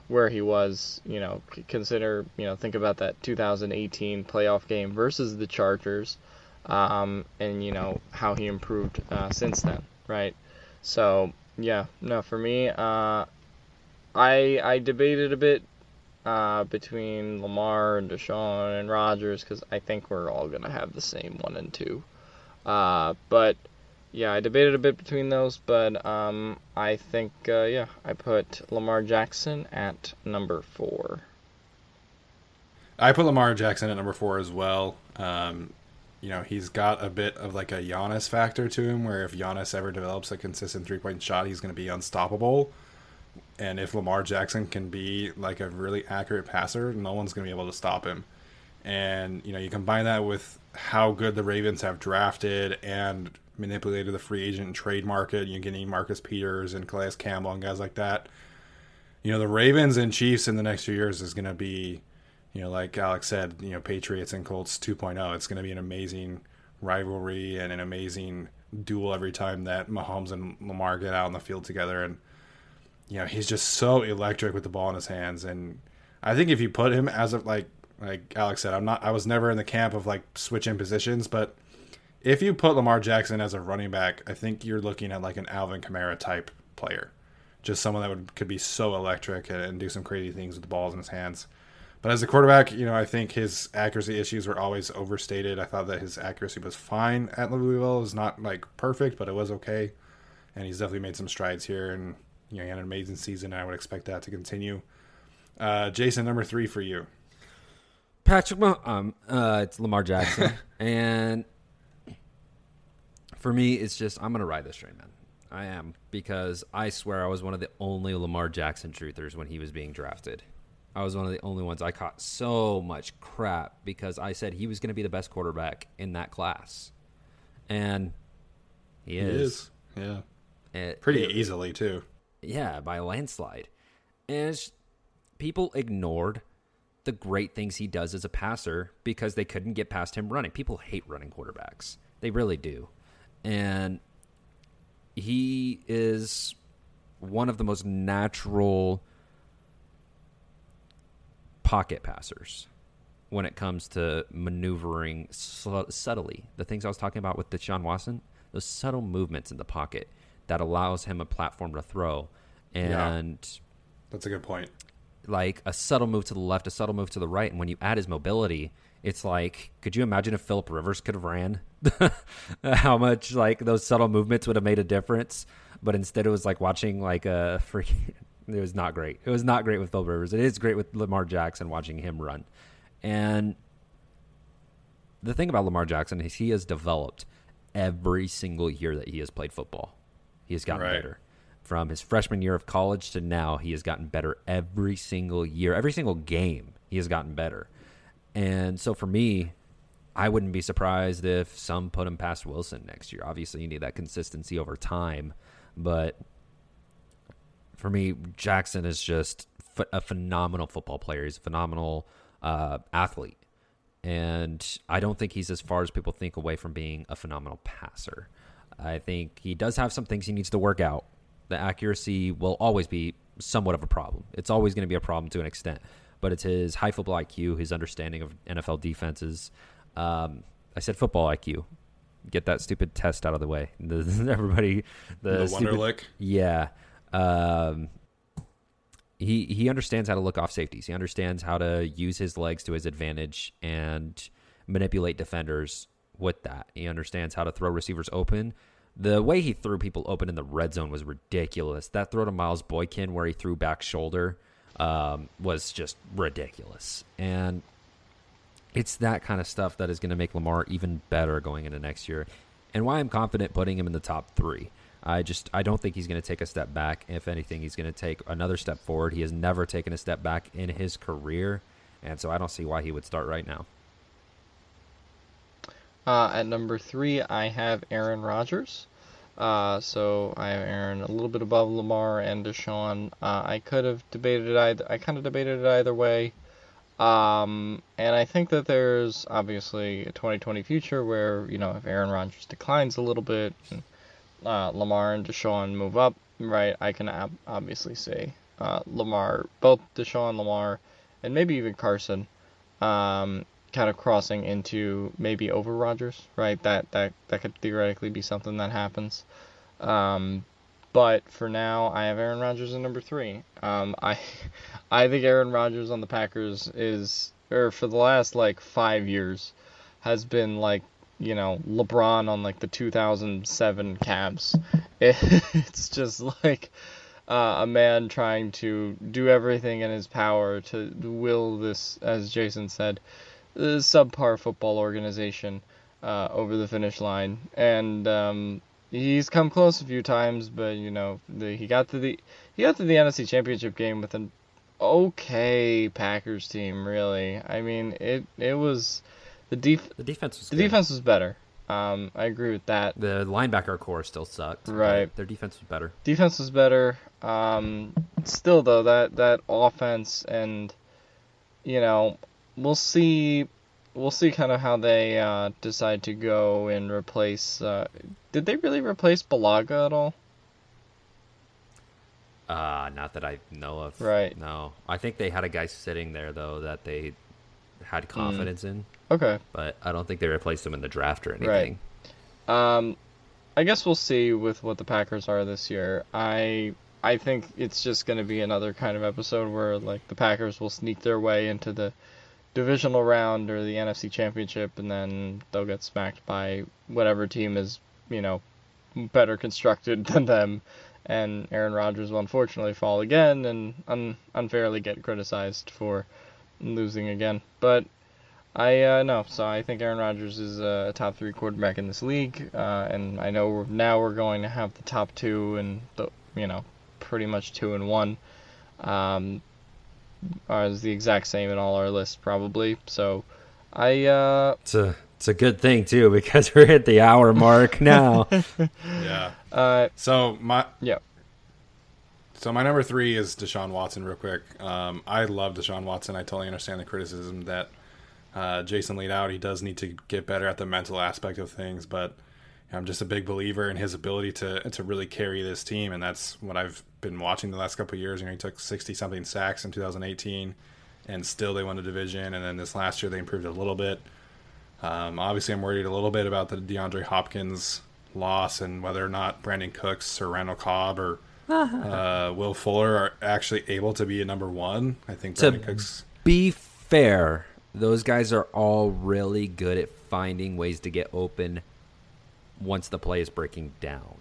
where he was, you know, consider, you know, think about that 2018 playoff game versus the Chargers, um, and you know how he improved uh, since then, right? So yeah, no, for me, uh, I I debated a bit uh, between Lamar and Deshaun and Rodgers because I think we're all gonna have the same one and two, uh, but yeah, I debated a bit between those, but um, I think uh, yeah, I put Lamar Jackson at number four. I put Lamar Jackson at number four as well. Um, you know, he's got a bit of like a Giannis factor to him, where if Giannis ever develops a consistent three point shot, he's going to be unstoppable. And if Lamar Jackson can be like a really accurate passer, no one's going to be able to stop him. And you know, you combine that with how good the Ravens have drafted and manipulated the free agent and trade market. You're getting Marcus Peters and Calais Campbell and guys like that. You know, the Ravens and Chiefs in the next few years is going to be you know, like Alex said, you know, Patriots and Colts 2.0. It's going to be an amazing rivalry and an amazing duel every time that Mahomes and Lamar get out on the field together. And, you know, he's just so electric with the ball in his hands. And I think if you put him as of like, like Alex said, I'm not, I was never in the camp of like switching positions, but if you put Lamar Jackson as a running back, I think you're looking at like an Alvin Kamara type player, just someone that would could be so electric and do some crazy things with the balls in his hands. But as a quarterback, you know, I think his accuracy issues were always overstated. I thought that his accuracy was fine at Louisville. It was not like perfect, but it was okay. And he's definitely made some strides here. And, you know, he had an amazing season. And I would expect that to continue. Uh, Jason, number three for you. Patrick, um, uh, it's Lamar Jackson, and for me, it's just I'm gonna ride this train, man. I am because I swear I was one of the only Lamar Jackson truthers when he was being drafted. I was one of the only ones I caught so much crap because I said he was going to be the best quarterback in that class, and he is. Is. Yeah, it, pretty it, easily too. Yeah, by a landslide. And people ignored the great things he does as a passer because they couldn't get past him running. People hate running quarterbacks. They really do. And he is one of the most natural pocket passers when it comes to maneuvering subtly. The things I was talking about with Deshaun Watson, those subtle movements in the pocket that allows him a platform to throw. And yeah, that's a good point. Like a subtle move to the left, a subtle move to the right, and when you add his mobility, it's like, could you imagine if Philip Rivers could have ran? How much like those subtle movements would have made a difference? But instead, it was like watching like a freaking. It was not great. It was not great with Philip Rivers. It is great with Lamar Jackson watching him run, and the thing about Lamar Jackson is he has developed every single year that he has played football. He has gotten right. better. From his freshman year of college to now, he has gotten better every single year. Every single game, he has gotten better. And so for me, I wouldn't be surprised if some put him past Wilson next year. Obviously, you need that consistency over time, but for me, Jackson is just a phenomenal football player. He's a phenomenal uh, athlete, and I don't think he's as far as people think away from being a phenomenal passer. I think he does have some things he needs to work out. The accuracy will always be somewhat of a problem. It's always going to be a problem to an extent but it's his high football IQ, his understanding of NFL defenses. Um, I said football IQ. Get that stupid test out of the way. The, everybody, the, the stupid, Wonderlic. Yeah. Um, he he understands how to look off safeties. He understands how to use his legs to his advantage and manipulate defenders with that. He understands how to throw receivers open. The way he threw people open in the red zone was ridiculous. That throw to Miles Boykin where he threw back shoulder um, was just ridiculous. And it's that kind of stuff that is going to make Lamar even better going into next year. And why I'm confident putting him in the top three. I just I don't think he's going to take a step back. If anything, he's going to take another step forward. He has never taken a step back in his career, and so I don't see why he would start right now. Uh, at number three, I have Aaron Rodgers. Uh, so I have Aaron a little bit above Lamar and Deshaun. Uh, I could have debated it either. I kind of debated it either way. Um, and I think that there's obviously a 2020 future where you know if Aaron Rodgers declines a little bit, and, uh, Lamar and Deshaun move up, right? I can ab- obviously say uh, Lamar, both Deshaun, Lamar, and maybe even Carson. Um, kind of crossing into maybe over Rodgers, right? That that that could theoretically be something that happens. Um, but for now, I have Aaron Rodgers at number three. Um, I I think Aaron Rodgers on the Packers is, or for the last like five years, has been like you know LeBron on like the 2007 Cavs. It, it's just like. Uh, a man trying to do everything in his power to will this, as Jason said, the subpar football organization uh, over the finish line, and um, he's come close a few times, but you know the, he got to the he got to the NFC Championship game with an okay Packers team. Really, I mean it it was the def the defense was the good. defense was better. Um, I agree with that. The linebacker core still sucked. Right. Their defense was better. Defense was better. Um, still though that that offense and you know we'll see we'll see kind of how they uh, decide to go and replace. Uh, did they really replace Bulaga at all? Uh, not that I know of. Right. No, I think they had a guy sitting there though that they had hmm. confidence mm. in. Okay. But I don't think they replaced him in the draft or anything. Right. Um, I guess we'll see with what the Packers are this year. I I think it's just going to be another kind of episode where like the Packers will sneak their way into the divisional round or the NFC Championship, and then they'll get smacked by whatever team is you know better constructed than them. And Aaron Rodgers will unfortunately fall again and un- unfairly get criticized for losing again. But I uh, no, so I think Aaron Rodgers is a top three quarterback in this league, uh, and I know we're, now we're going to have the top two and the you know pretty much two and one, um, is the exact same in all our lists probably. So I uh, It's a it's a good thing too because we're at the hour mark now. Yeah. uh So my yeah so my number three is Deshaun Watson. Real quick, um, I love Deshaun Watson. I totally understand the criticism that uh, Jason laid out. He does need to get better at the mental aspect of things, but I'm just a big believer in his ability to to really carry this team, and that's what I've been watching the last couple of years. You know, he took 60 something sacks in 2018, and still they won the division. And then this last year they improved a little bit. Um, obviously, I'm worried a little bit about the DeAndre Hopkins loss and whether or not Brandin Cooks or Randall Cobb or uh, Will Fuller are actually able to be a number one. I think To- Cooks. Be fair, those guys are all really good at finding ways to get open once the play is breaking down.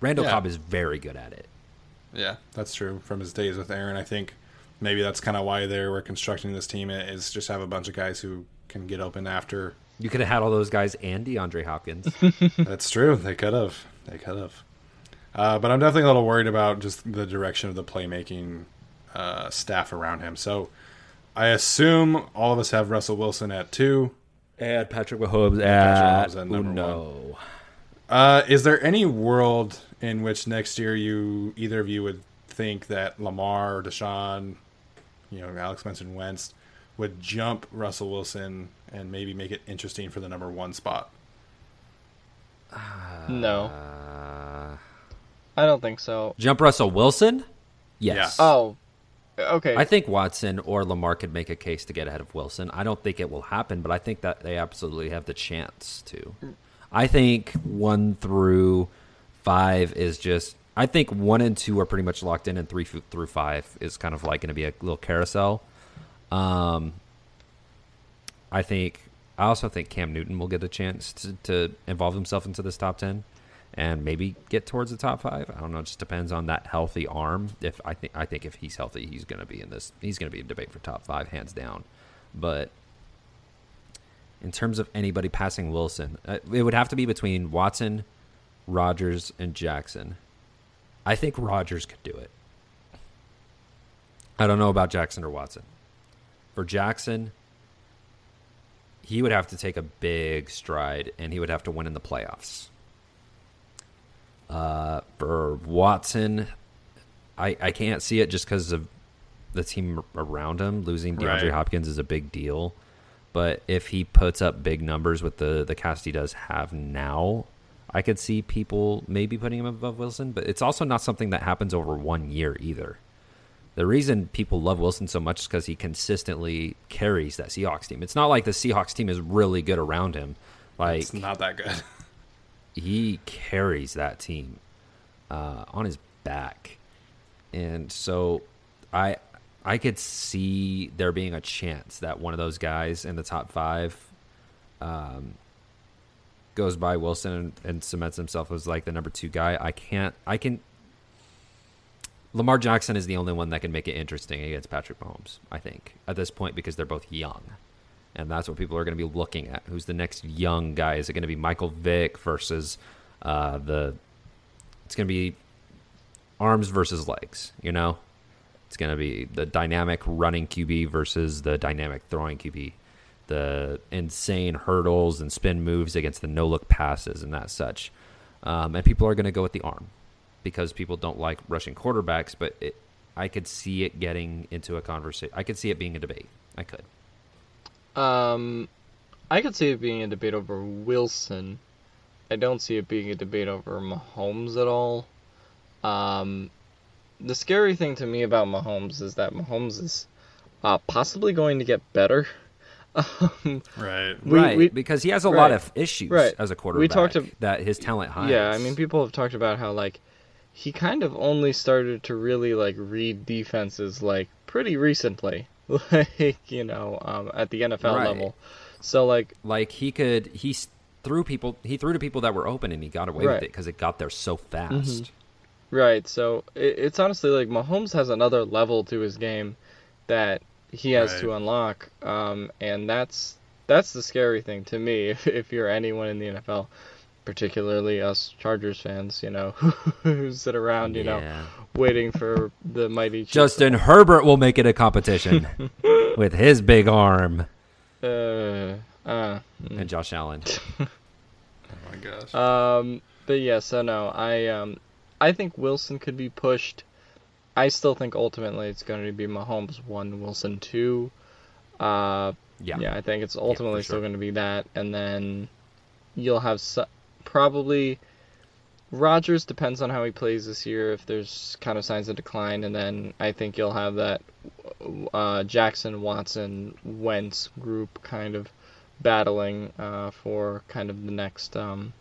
Randall Yeah. Cobb is very good at it. Yeah, that's true. From his days with Aaron, I think maybe that's kind of why they were constructing this team is just have a bunch of guys who can get open after. You could have had all those guys and DeAndre Hopkins. that's true. They could have. They could have. Uh, but I'm definitely a little worried about just the direction of the playmaking uh, staff around him. So I assume all of us have Russell Wilson at two. Add Patrick Mahomes at Mahomes at number no. Uh, is there any world in which next year you either of you would think that Lamar or Deshaun, you know, Alex mentioned Wentz, would jump Russell Wilson and maybe make it interesting for the number one spot? no Uh, I don't think so. jump Russell Wilson? Yes. Oh, okay. I think Watson or Lamar could make a case to get ahead of Wilson. I don't think it will happen, but I think that they absolutely have the chance to. I think one through five is just. I think one and two are pretty much locked in, and three through five is kind of like going to be a little carousel. Um, I think. I also think Cam Newton will get a chance to, to involve himself into this top ten, and maybe get towards the top five. I don't know. It just depends on that healthy arm. If I think I think if he's healthy, he's going to be in this. He's going to be in debate for top five, hands down. But in terms of anybody passing Wilson, uh, it would have to be between Watson, Rodgers, and Jackson. I think Rodgers could do it. I don't know about Jackson or Watson. For Jackson, he would have to take a big stride and he would have to win in the playoffs. Uh, for Watson, I, I can't see it just because of the team around him. Losing DeAndre Right. Hopkins is a big deal. But if he puts up big numbers with the, the cast he does have now, I could see people maybe putting him above Wilson. But it's also not something that happens over one year either. The reason people love Wilson so much is because he consistently carries that Seahawks team. It's not like the Seahawks team is really good around him. Like It's not that good. He carries that team uh, on his back, and so I I could see there being a chance that one of those guys in the top five um, goes by Wilson and, and cements himself as like the number two guy. I can't. I can. Lamar Jackson is the only one that can make it interesting against Patrick Mahomes. I think at this point because they're both young and that's what people are going to be looking at. Who's the next young guy? Is it going to be Michael Vick versus uh, the? It's going to be arms versus legs. You know, it's going to be the dynamic running QB versus the dynamic throwing QB. The insane hurdles and spin moves against the no look passes and that such. Um, and people are going to go with the arm because people don't like rushing quarterbacks. But it, I could see it getting into a conversation. I could see it being a debate. I could. Um, I could see it being a debate over Wilson. I don't see it being a debate over Mahomes at all. Um, the scary thing to me about Mahomes is that Mahomes is uh, possibly going to get better. Um, Right. we- right, we- because he has a lot of issues right. as a quarterback. We talked ab- that his talent hides. Yeah, I mean, people have talked about how like he kind of only started to really like read defenses like pretty recently, like you know, um, at the NFL Right. level. So like, like he could he threw people he threw to people that were open and he got away Right. with it because it got there so fast. right? So it, it's honestly like Mahomes has another level to his game that he has to unlock, um, and that's that's the scary thing to me. If if you're anyone in the NFL. Particularly us Chargers fans, you know, who sit around, you know, waiting for the mighty Chiefs to Justin Herbert will make it a competition with his big arm Uh, uh, and Josh Allen. Oh my gosh. um, but yeah, so no, I um, I think Wilson could be pushed. I still think ultimately it's going to be Mahomes one, Wilson two. Uh, Yeah. yeah, I think it's ultimately for still going to be that, and then you'll have so- probably Rodgers depends on how he plays this year. If there's kind of signs of decline, and then I think you'll have that uh, Jackson, Watson, Wentz group kind of battling uh, for kind of the next um,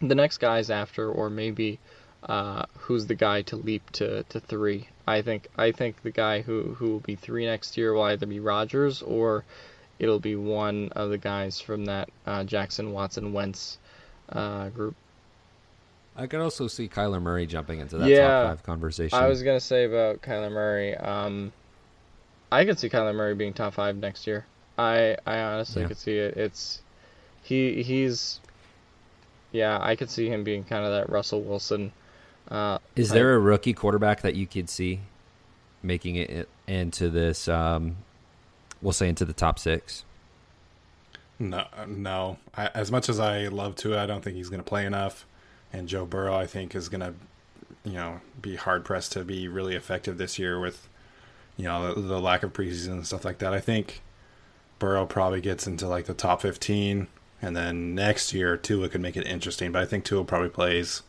the next guys after, or maybe uh, who's the guy to leap to, to three. I think I think the guy who, who will be three next year will either be Rodgers or it'll be one of the guys from that uh, Jackson, Watson, Wentz uh, group. I could also see Kyler Murray jumping into that Yeah. top five conversation. I was gonna say about Kyler Murray. Um, I could see Kyler Murray being top five next year. I I honestly Yeah. could see it. It's he he's yeah. I could see him being kind of that Russell Wilson. Uh, Is type. there a rookie quarterback that you could see making it into this? Um, we'll say into the top six. No, no. I, as much as I love Tua, I don't think he's going to play enough. And Joe Burrow, I think, is going to, you know, be hard pressed to be really effective this year with, you know, the, the lack of preseason and stuff like that. I think Burrow probably gets into like the top fifteen, and then next year Tua could make it interesting. But I think Tua probably plays,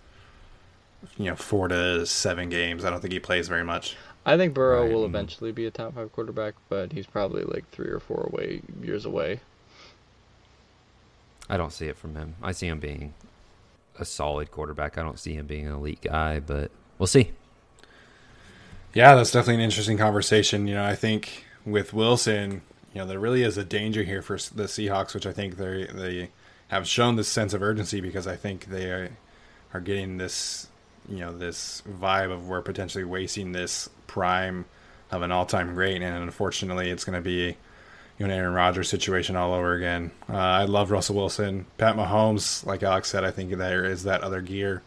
you know, four to seven games. I don't think he plays very much. I think Burrow Right, will mm. eventually be a top five quarterback, but he's probably like three or four away years away. I don't see it from him. I see him being a solid quarterback. I don't see him being an elite guy, but we'll see. Yeah, that's definitely an interesting conversation. You know, I think with Wilson, you know, there really is a danger here for the Seahawks, which I think they they have shown this sense of urgency because I think they are, are getting this, you know, this vibe of we're potentially wasting this prime of an all-time great, and unfortunately, it's going to be you know, Aaron Rodgers situation all over again. Uh, I love Russell Wilson, Pat Mahomes. Like Alex said, I think there is that other gear.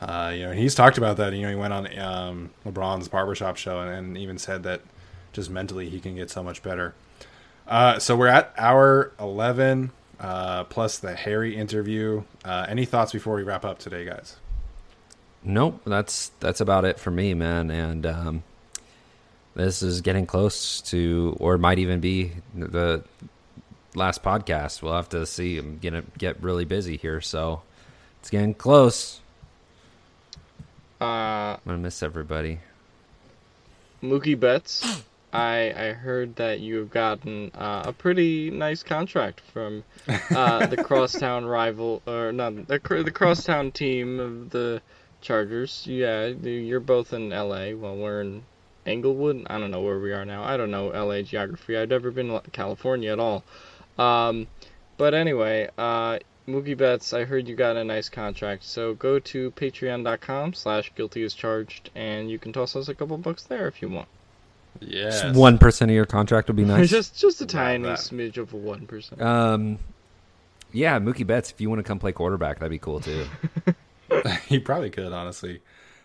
Uh, you know, he's talked about that. You know, he went on um, LeBron's barbershop show and, and even said that just mentally he can get so much better. Uh, so we're at hour 11 uh, plus the Hayre interview. Uh, any thoughts before we wrap up today, guys? Nope, that's that's about it for me, man. And um, this is getting close to, or might even be the last podcast. We'll have to see. I'm gonna get really busy here, so it's getting close. Uh, I'm gonna miss everybody. Mookie Betts, I I heard that you've gotten uh, a pretty nice contract from uh, the crosstown rival, or not the the crosstown team of the Chargers. Yeah, you're both in L.A. while we're in Inglewood. I don't know where we are now. I don't know L.A. geography. I've never been to California at all. Um, but anyway, uh, Mookie Betts, I heard you got a nice contract. So go to patreon.com slash guilty as charged and you can toss us a couple bucks there if you want. Yes. One percent of your contract would be nice. just just a tiny that. smidge of a one percent. um, yeah, Mookie Betts. If you want to come play quarterback, that'd be cool too. he probably could, honestly.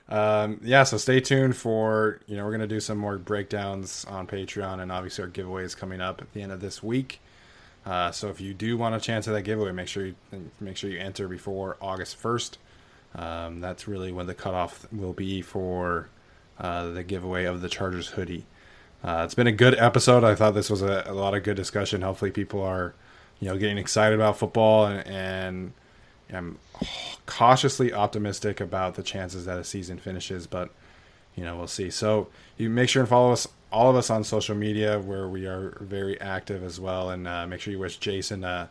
Um, yeah, so stay tuned for you know we're gonna do some more breakdowns on Patreon, and obviously our giveaway is coming up at the end of this week. Uh, so if you do want a chance at that giveaway, make sure you make sure you enter before August first. Um, that's really when the cutoff will be for uh, the giveaway of the Chargers hoodie. Uh, it's been a good episode. I thought this was a, a lot of good discussion. Hopefully, people are you know getting excited about football and, and I'm cautiously optimistic about the chances that a season finishes, but you know we'll see. So you make sure and follow us all of us on social media where we are very active as well. And uh, make sure you wish Jason uh,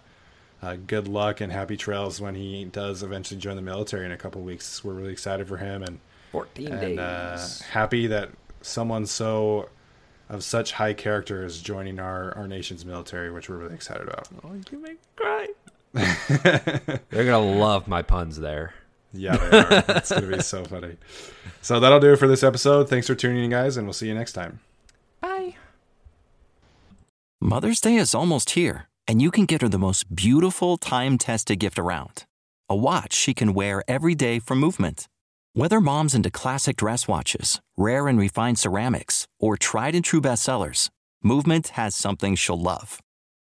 uh, good luck and happy trails when he does eventually join the military in a couple weeks. We're really excited for him and 14 and uh, happy that someone so of such high character is joining our, our nation's military, which we're really excited about. Oh, you make me cry. They're gonna love my puns there. Yeah, they are. it's going to be so funny. So that'll do it for this episode. Thanks for tuning in, guys, and we'll see you next time. Bye. Mother's Day is almost here, and you can get her the most beautiful time tested gift around a watch she can wear every day for movement. Whether mom's into classic dress watches, rare and refined ceramics, or tried and true bestsellers, Movement has something she'll love.